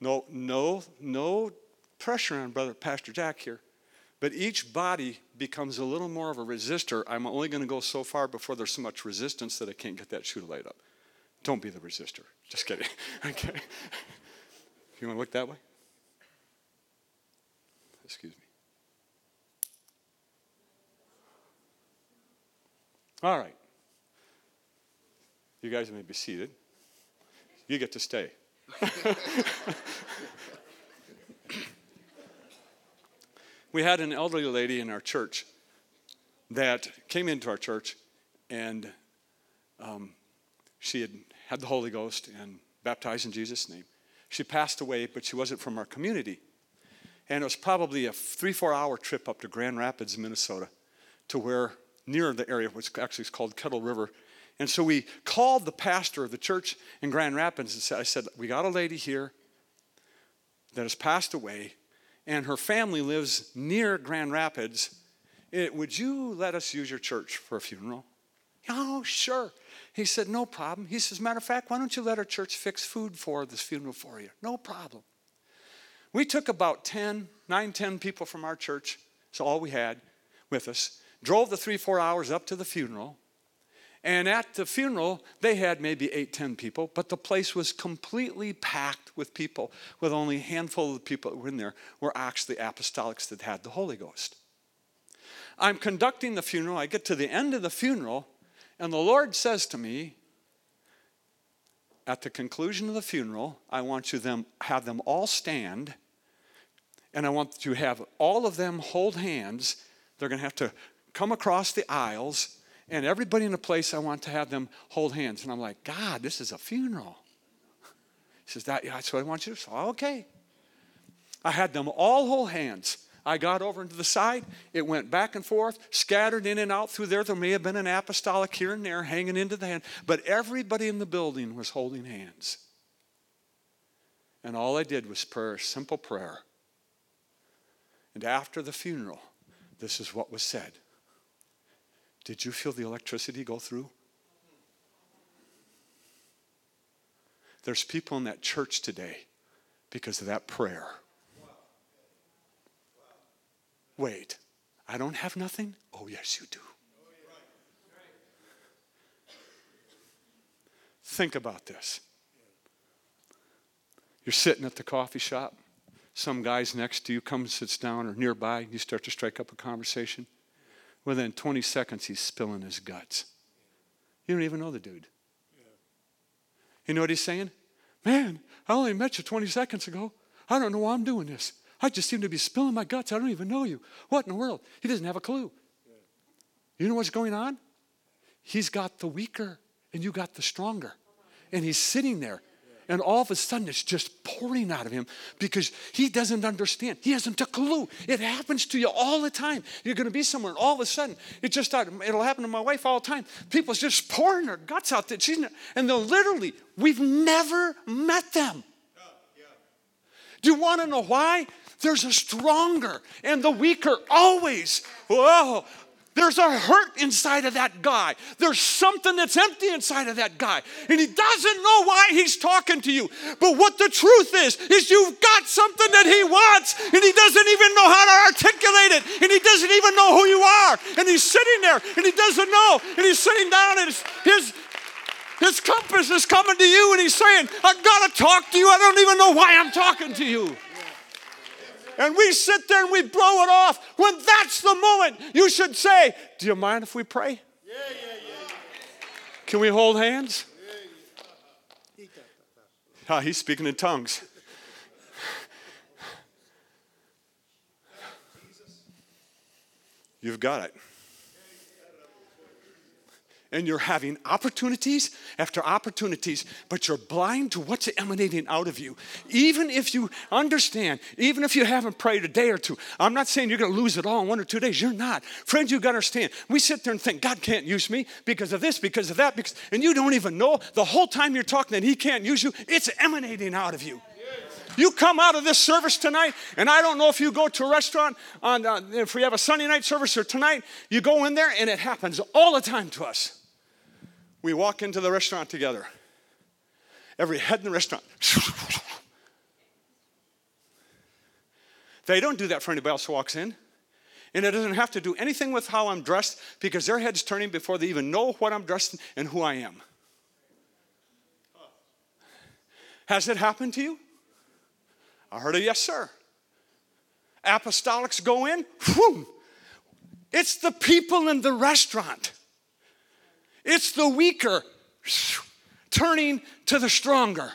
no, no, no pressure on Brother Pastor Jack here. But each body becomes a little more of a resistor. I'm only going to go so far before there's so much resistance that I can't get that shoe to light up. Don't be the resistor. Just kidding. okay. You want to look that way? Excuse me. All right. You guys may be seated. You get to stay. we had an elderly lady in our church that came into our church and um, she had had the Holy Ghost and baptized in Jesus' name. She passed away, but she wasn't from our community. And it was probably a three, four hour trip up to Grand Rapids, Minnesota, to where near the area, which actually is called Kettle River. And so we called the pastor of the church in Grand Rapids and said, I said, We got a lady here that has passed away and her family lives near Grand Rapids. It, would you let us use your church for a funeral? Oh, sure. He said, No problem. He says, Matter of fact, why don't you let our church fix food for this funeral for you? No problem. We took about 10, 9, 10 people from our church, so all we had with us, drove the three, four hours up to the funeral. And at the funeral, they had maybe eight, ten people, but the place was completely packed with people, with only a handful of the people that were in there were actually apostolics that had the Holy Ghost. I'm conducting the funeral. I get to the end of the funeral, and the Lord says to me, at the conclusion of the funeral, I want you them have them all stand, and I want you to have all of them hold hands. They're going to have to come across the aisles, and everybody in the place, I want to have them hold hands. And I'm like, God, this is a funeral. He says, that, yeah, that's what I want you to. So, okay. I had them all hold hands. I got over into the side. It went back and forth, scattered in and out through there. There may have been an apostolic here and there hanging into the hand, but everybody in the building was holding hands. And all I did was prayer, simple prayer. And after the funeral, this is what was said. Did you feel the electricity go through? There's people in that church today because of that prayer. Wait, I don't have nothing? Oh, yes, you do. Think about this. You're sitting at the coffee shop. Some guy's next to you comes, sits down, or nearby. And you start to strike up a conversation. Within 20 seconds, he's spilling his guts. You don't even know the dude. You know what he's saying? Man, I only met you 20 seconds ago. I don't know why I'm doing this. I just seem to be spilling my guts. I don't even know you. What in the world? He doesn't have a clue. You know what's going on? He's got the weaker and you got the stronger. And he's sitting there. And all of a sudden it's just pouring out of him because he doesn't understand. He hasn't a clue. It happens to you all the time. You're going to be somewhere and all of a sudden it just it'll happen to my wife all the time. People's just pouring their guts out that she's not, and they'll literally, we've never met them. Do you want to know why? There's a stronger and the weaker always. Whoa. There's a hurt inside of that guy. There's something that's empty inside of that guy. And he doesn't know why he's talking to you. But what the truth is, is you've got something that he wants and he doesn't even know how to articulate it. And he doesn't even know who you are. And he's sitting there and he doesn't know. And he's sitting down and his, his, compass is coming to you and he's saying, I've got to talk to you. I don't even know why I'm talking to you and we sit there and we blow it off when that's the moment you should say, Do you mind if we pray? Yeah, yeah, yeah. Can we hold hands? Ah, he's speaking in tongues. You've got it and you're having opportunities after opportunities, but you're blind to what's emanating out of you. Even if you understand, even if you haven't prayed a day or two, I'm not saying you're going to lose it all in one or two days. You're not. Friends, you got to understand. We sit there and think, God can't use me because of this, because of that, because, and you don't even know the whole time you're talking that He can't use you, it's emanating out of you. You come out of this service tonight, and I don't know if you go to a restaurant on, uh, if we have a Sunday night service or tonight, you go in there and it happens all the time to us. We walk into the restaurant together. Every head in the restaurant. They don't do that for anybody else who walks in. And it doesn't have to do anything with how I'm dressed because their head's turning before they even know what I'm dressed and who I am. Has it happened to you? I heard a yes, sir. Apostolics go in, whew, it's the people in the restaurant it's the weaker turning to the stronger.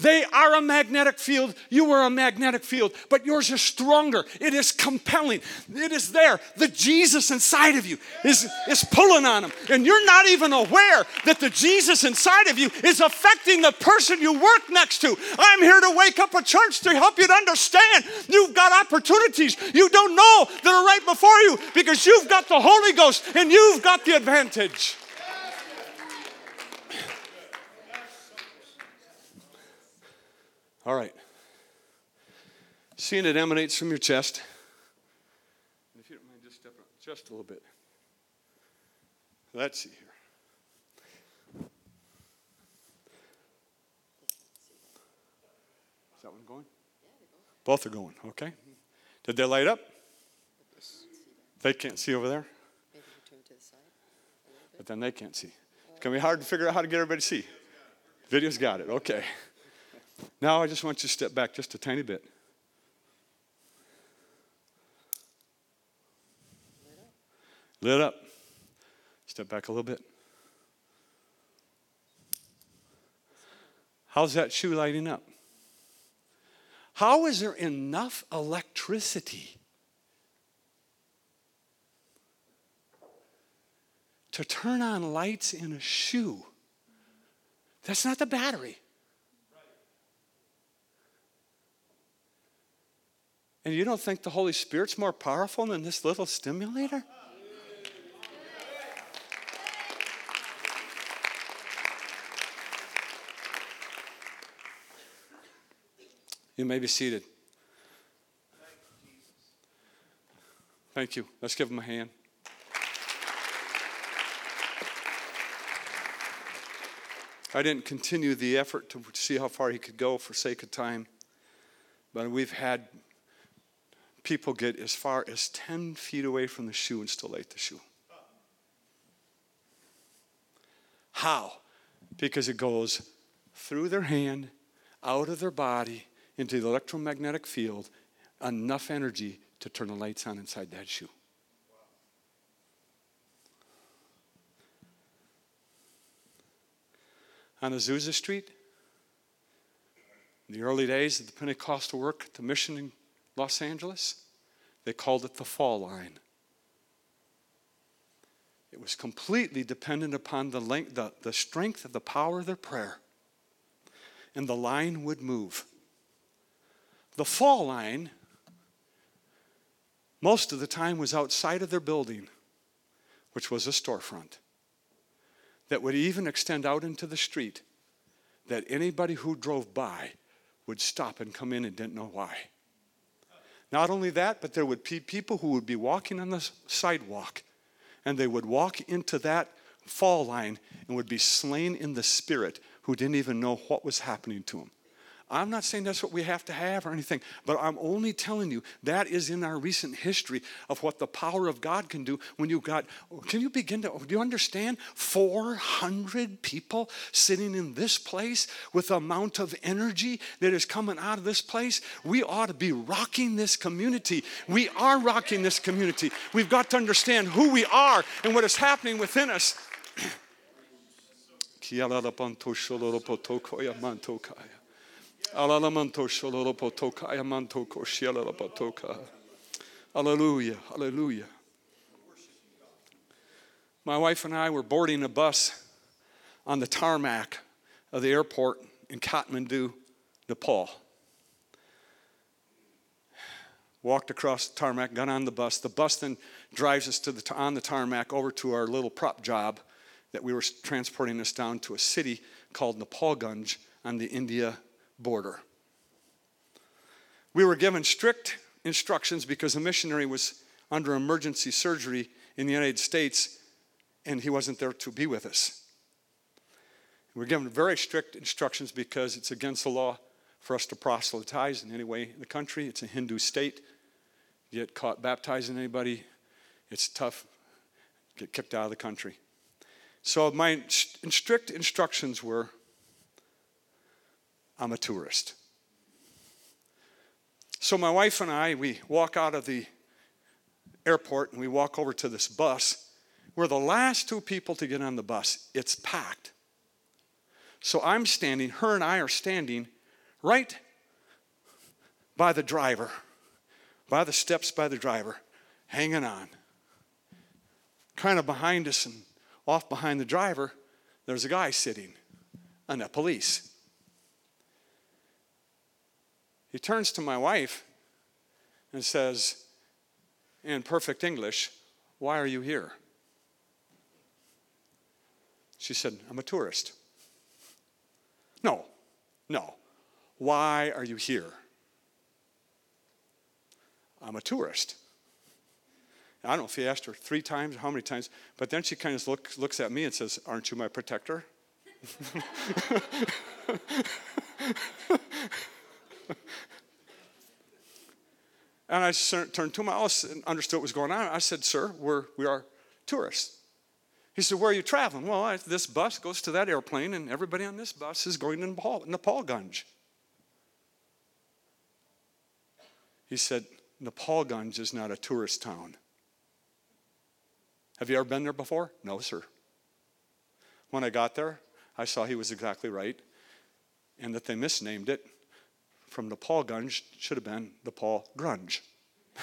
They are a magnetic field. You are a magnetic field, but yours is stronger. It is compelling. It is there. The Jesus inside of you is, is pulling on them. And you're not even aware that the Jesus inside of you is affecting the person you work next to. I'm here to wake up a church to help you to understand you've got opportunities you don't know that are right before you because you've got the Holy Ghost and you've got the advantage. All right. Seeing it emanates from your chest. And if you don't mind, just step up just a little bit. Let's see here. Is that one going? Both are going, okay. Did they light up? They can't see over there? But then they can't see. It's going to be hard to figure out how to get everybody to see. Video's got it, okay. Now I just want you to step back just a tiny bit. Lit up. Step back a little bit. How's that shoe lighting up? How is there enough electricity to turn on lights in a shoe? That's not the battery. And you don't think the Holy Spirit's more powerful than this little stimulator? You may be seated. Thank you. Let's give him a hand. I didn't continue the effort to see how far he could go for sake of time, but we've had people get as far as 10 feet away from the shoe and still light the shoe. How? Because it goes through their hand, out of their body, into the electromagnetic field, enough energy to turn the lights on inside that shoe. On Azusa Street, in the early days of the Pentecostal work the mission Los Angeles, they called it the fall line. It was completely dependent upon the, length, the, the strength of the power of their prayer. And the line would move. The fall line, most of the time, was outside of their building, which was a storefront, that would even extend out into the street, that anybody who drove by would stop and come in and didn't know why. Not only that, but there would be people who would be walking on the sidewalk and they would walk into that fall line and would be slain in the spirit who didn't even know what was happening to them. I'm not saying that's what we have to have or anything, but I'm only telling you that is in our recent history of what the power of God can do when you've got, can you begin to, do you understand? 400 people sitting in this place with the amount of energy that is coming out of this place. We ought to be rocking this community. We are rocking this community. We've got to understand who we are and what is happening within us. Hallelujah, hallelujah. My wife and I were boarding a bus on the tarmac of the airport in Kathmandu, Nepal. Walked across the tarmac, got on the bus. The bus then drives us to the, on the tarmac over to our little prop job that we were transporting us down to a city called Nepalganj on the India border. We were given strict instructions because a missionary was under emergency surgery in the United States and he wasn't there to be with us. We were given very strict instructions because it's against the law for us to proselytize in any way in the country. It's a Hindu state. Get caught baptizing anybody, it's tough. Get kicked out of the country. So my strict instructions were I'm a tourist. So my wife and I, we walk out of the airport and we walk over to this bus. We're the last two people to get on the bus. It's packed. So I'm standing, her and I are standing right by the driver, by the steps by the driver, hanging on. Kind of behind us and off behind the driver, there's a guy sitting, and a police. He turns to my wife and says, in perfect English, Why are you here? She said, I'm a tourist. No, no. Why are you here? I'm a tourist. I don't know if he asked her three times or how many times, but then she kind of look, looks at me and says, Aren't you my protector? and I turned to him. I understood what was going on. I said, Sir, we're, we are tourists. He said, Where are you traveling? Well, I, this bus goes to that airplane, and everybody on this bus is going to Nepal, Nepalganj. He said, Nepalganj is not a tourist town. Have you ever been there before? No, sir. When I got there, I saw he was exactly right and that they misnamed it from Nepalganj should have been the Paul Grunge.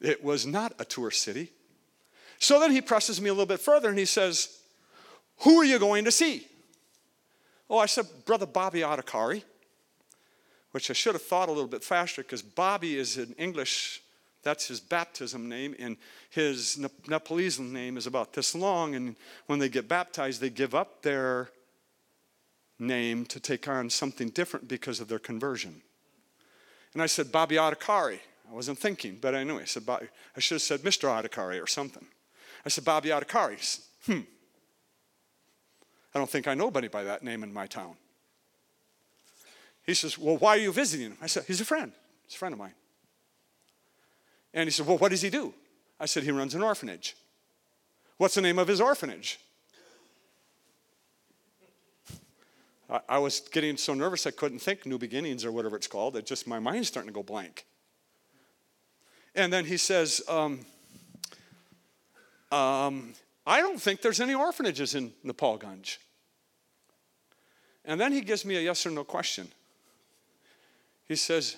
it was not a tour city. So then he presses me a little bit further and he says, Who are you going to see? Oh, I said, Brother Bobby Adhikari, which I should have thought a little bit faster because Bobby is in English, that's his baptism name, and his Nepalese name is about this long. And when they get baptized, they give up their name to take on something different because of their conversion. And I said, Bobby Adhikari. I wasn't thinking, but I. I said, Bobby. I should have said Mr. Adhikari or something. I said, Bobby Adhikari. Said, hmm. I don't think I know anybody by that name in my town. He says, Well, why are you visiting him? I said, He's a friend. He's a friend of mine. And he said, Well, what does he do? I said, He runs an orphanage. What's the name of his orphanage? I, was getting so nervous I couldn't think New Beginnings or whatever it's called. It just, my mind's starting to go blank. And then he says, um, um, I don't think there's any orphanages in Nepalganj. And then he gives me a yes or no question. He says,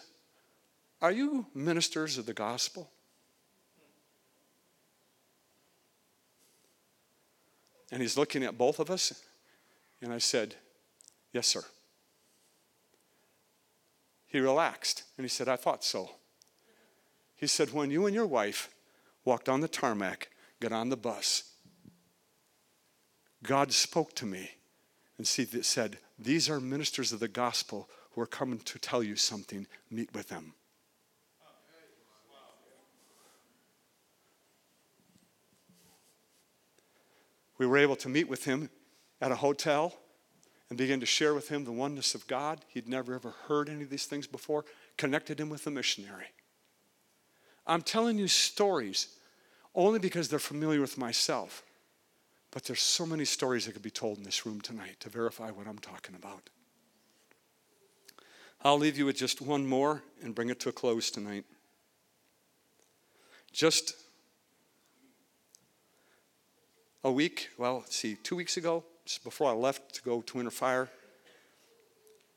Are you ministers of the gospel? And he's looking at both of us. And I said, Yes, sir. He relaxed and he said, I thought so. He said, When you and your wife walked on the tarmac, got on the bus, God spoke to me and said, These are ministers of the gospel who are coming to tell you something. Meet with them. We were able to meet with him at a hotel and began to share with him the oneness of God. He'd never ever heard any of these things before, connected him with a missionary. I'm telling you stories only because they're familiar with myself. But there's so many stories that could be told in this room tonight to verify what I'm talking about. I'll leave you with just one more and bring it to a close tonight. Just a week, well, see, two weeks ago, just before I left to go to Winter Fire,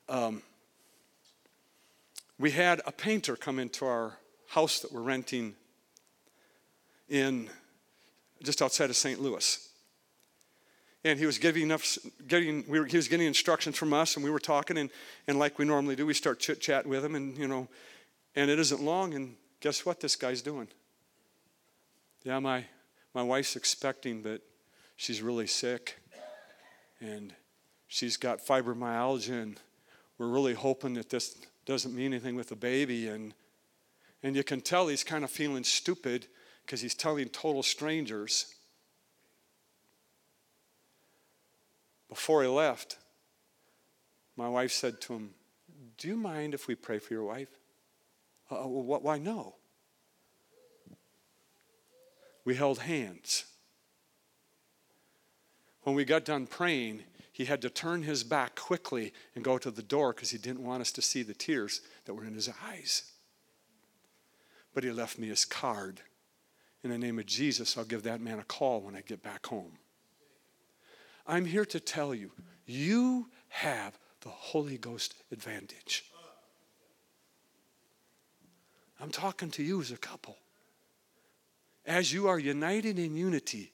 um, we had a painter come into our house that we're renting in just outside of St. Louis. And he was giving enough, getting, we were, he was getting instructions from us, and we were talking, and, and like we normally do, we start chit chatting with him, and you know, and it isn't long, and guess what this guy's doing? Yeah, my, my wife's expecting, but she's really sick and she's got fibromyalgia, and we're really hoping that this doesn't mean anything with the baby. And, and you can tell he's kind of feeling stupid because he's telling total strangers. Before he left, my wife said to him, Do you mind if we pray for your wife? Uh, well, why no? We held hands. When we got done praying, he had to turn his back quickly and go to the door because he didn't want us to see the tears that were in his eyes. But he left me his card. In the name of Jesus, I'll give that man a call when I get back home. I'm here to tell you, you have the Holy Ghost advantage. I'm talking to you as a couple. As you are united in unity,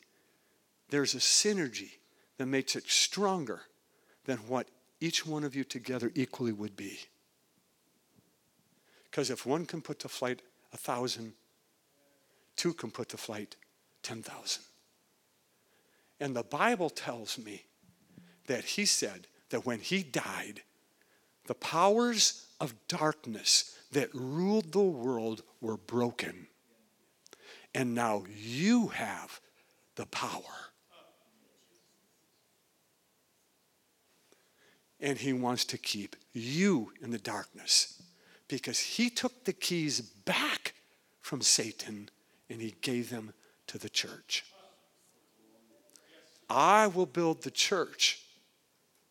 there's a synergy that makes it stronger than what each one of you together equally would be. Because if one can put to flight a thousand, two can put to flight 10,000. And the Bible tells me that he said that when he died, the powers of darkness that ruled the world were broken. And now you have the power and He wants to keep you in the darkness because He took the keys back from Satan and He gave them to the church. I will build the church,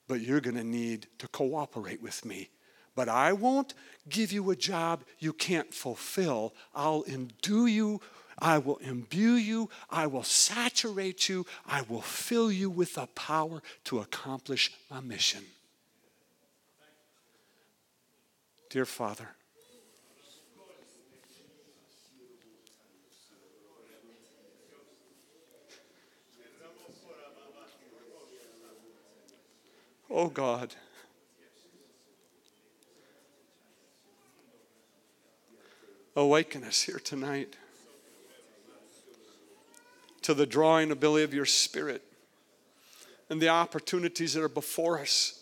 but you're going to need to cooperate with me. But I won't give you a job you can't fulfill. I'll endue you. I will imbue you. I will saturate you. I will fill you with the power to accomplish my mission. Dear Father, Oh God. Awaken us here tonight to the drawing ability of your spirit and the opportunities that are before us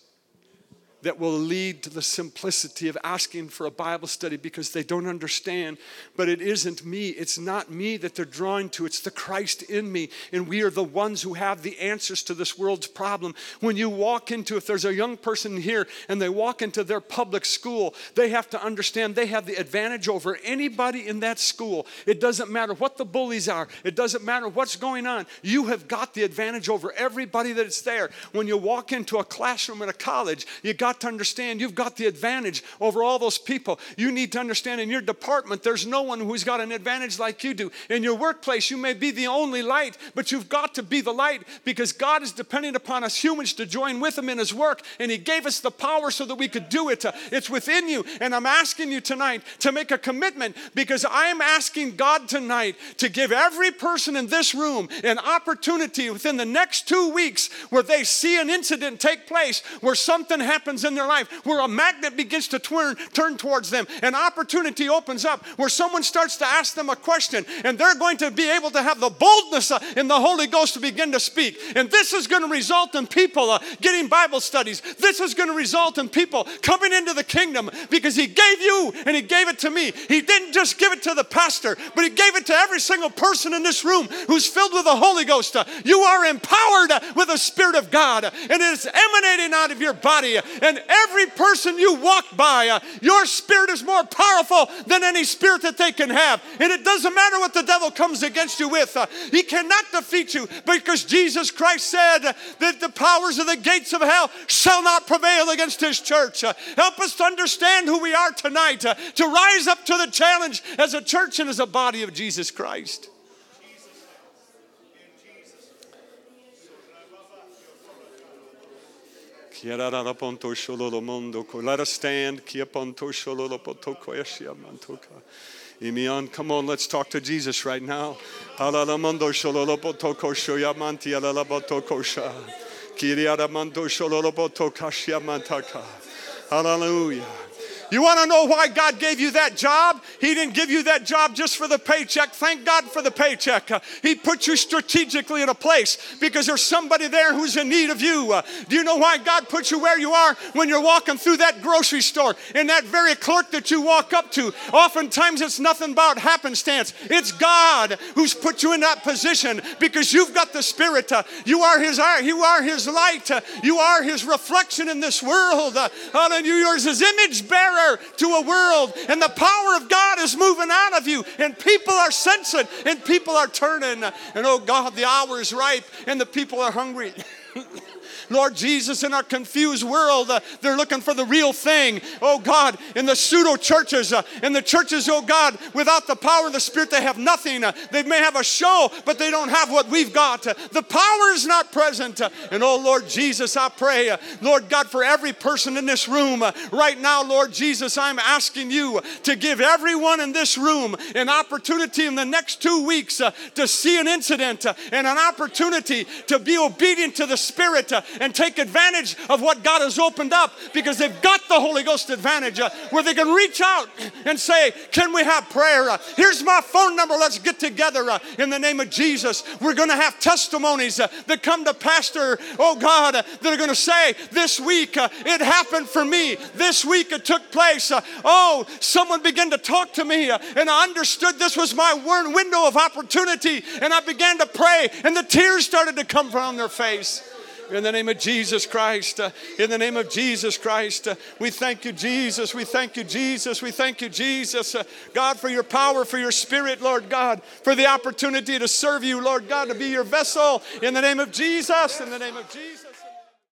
that will lead to the simplicity of asking for a Bible study because they don't understand. But it isn't me. It's not me that they're drawn to. It's the Christ in me. And we are the ones who have the answers to this world's problem. When you walk into, if there's a young person here and they walk into their public school, they have to understand they have the advantage over anybody in that school. It doesn't matter what the bullies are, it doesn't matter what's going on. You have got the advantage over everybody that's there. When you walk into a classroom at a college, you got got to understand you've got the advantage over all those people. You need to understand in your department, there's no one who's got an advantage like you do. In your workplace, you may be the only light, but you've got to be the light because God is depending upon us humans to join with Him in His work, and He gave us the power so that we could do it. Uh, it's within you, and I'm asking you tonight to make a commitment because I'm asking God tonight to give every person in this room an opportunity within the next two weeks where they see an incident take place where something happens happens in their life where a magnet begins to turn, turn towards them. An opportunity opens up where someone starts to ask them a question and they're going to be able to have the boldness uh, in the Holy Ghost to begin to speak. And this is going to result in people uh, getting Bible studies. This is going to result in people coming into the kingdom because He gave you and He gave it to me. He didn't just give it to the pastor, but He gave it to every single person in this room who's filled with the Holy Ghost. Uh, you are empowered with the Spirit of God and it is emanating out of your body. And and every person you walk by, uh, your spirit is more powerful than any spirit that they can have. And it doesn't matter what the devil comes against you with, uh, he cannot defeat you because Jesus Christ said that the powers of the gates of hell shall not prevail against his church. Uh, help us to understand who we are tonight, uh, to rise up to the challenge as a church and as a body of Jesus Christ. Let us stand. Come on, let's talk to Jesus right now. Hallelujah. You want to know why God gave you that job? He didn't give you that job just for the paycheck. Thank God for the paycheck. Uh, he put you strategically in a place because there's somebody there who's in need of you. Uh, do you know why God put you where you are when you're walking through that grocery store and that very clerk that you walk up to? Oftentimes it's nothing about happenstance. It's God who's put you in that position because you've got the Spirit. Uh, you are His you are His light. You are His reflection in this world. You're His image bearer to a world, and the power of God is moving out of you, and people are sensing, and people are turning. And oh God, the hour is ripe, and the people are hungry. Lord Jesus, in our confused world, uh, they're looking for the real thing. Oh God, in the pseudo churches, uh, in the churches, oh God, without the power of the Spirit, they have nothing. Uh, they may have a show, but they don't have what we've got. Uh, the power is not present. Uh, and oh Lord Jesus, I pray, uh, Lord God, for every person in this room right now, Lord Jesus, I'm asking you to give everyone in this room an opportunity in the next two weeks to see an incident and an opportunity to be obedient to the Spirit and take advantage of what God has opened up because they've got the Holy Ghost advantage uh, where they can reach out and say, Can we have prayer? Uh, here's my phone number. Let's get together uh, in the name of Jesus. We're going to have testimonies uh, that come to Pastor, oh God, uh, that are going to say, This week uh, it happened for me. This week it took place. oh, someone began to talk to me and I understood this was my window of opportunity and I began to pray and the tears started to come from their face. In the name of Jesus Christ. uh, in the name of Jesus Christ. uh, we thank you, Jesus. We thank you, Jesus. We thank you, Jesus. Uh, God, for your power, for your spirit, Lord God, for the opportunity to serve you, Lord God, to be your vessel. In the name of Jesus. In the name of Jesus.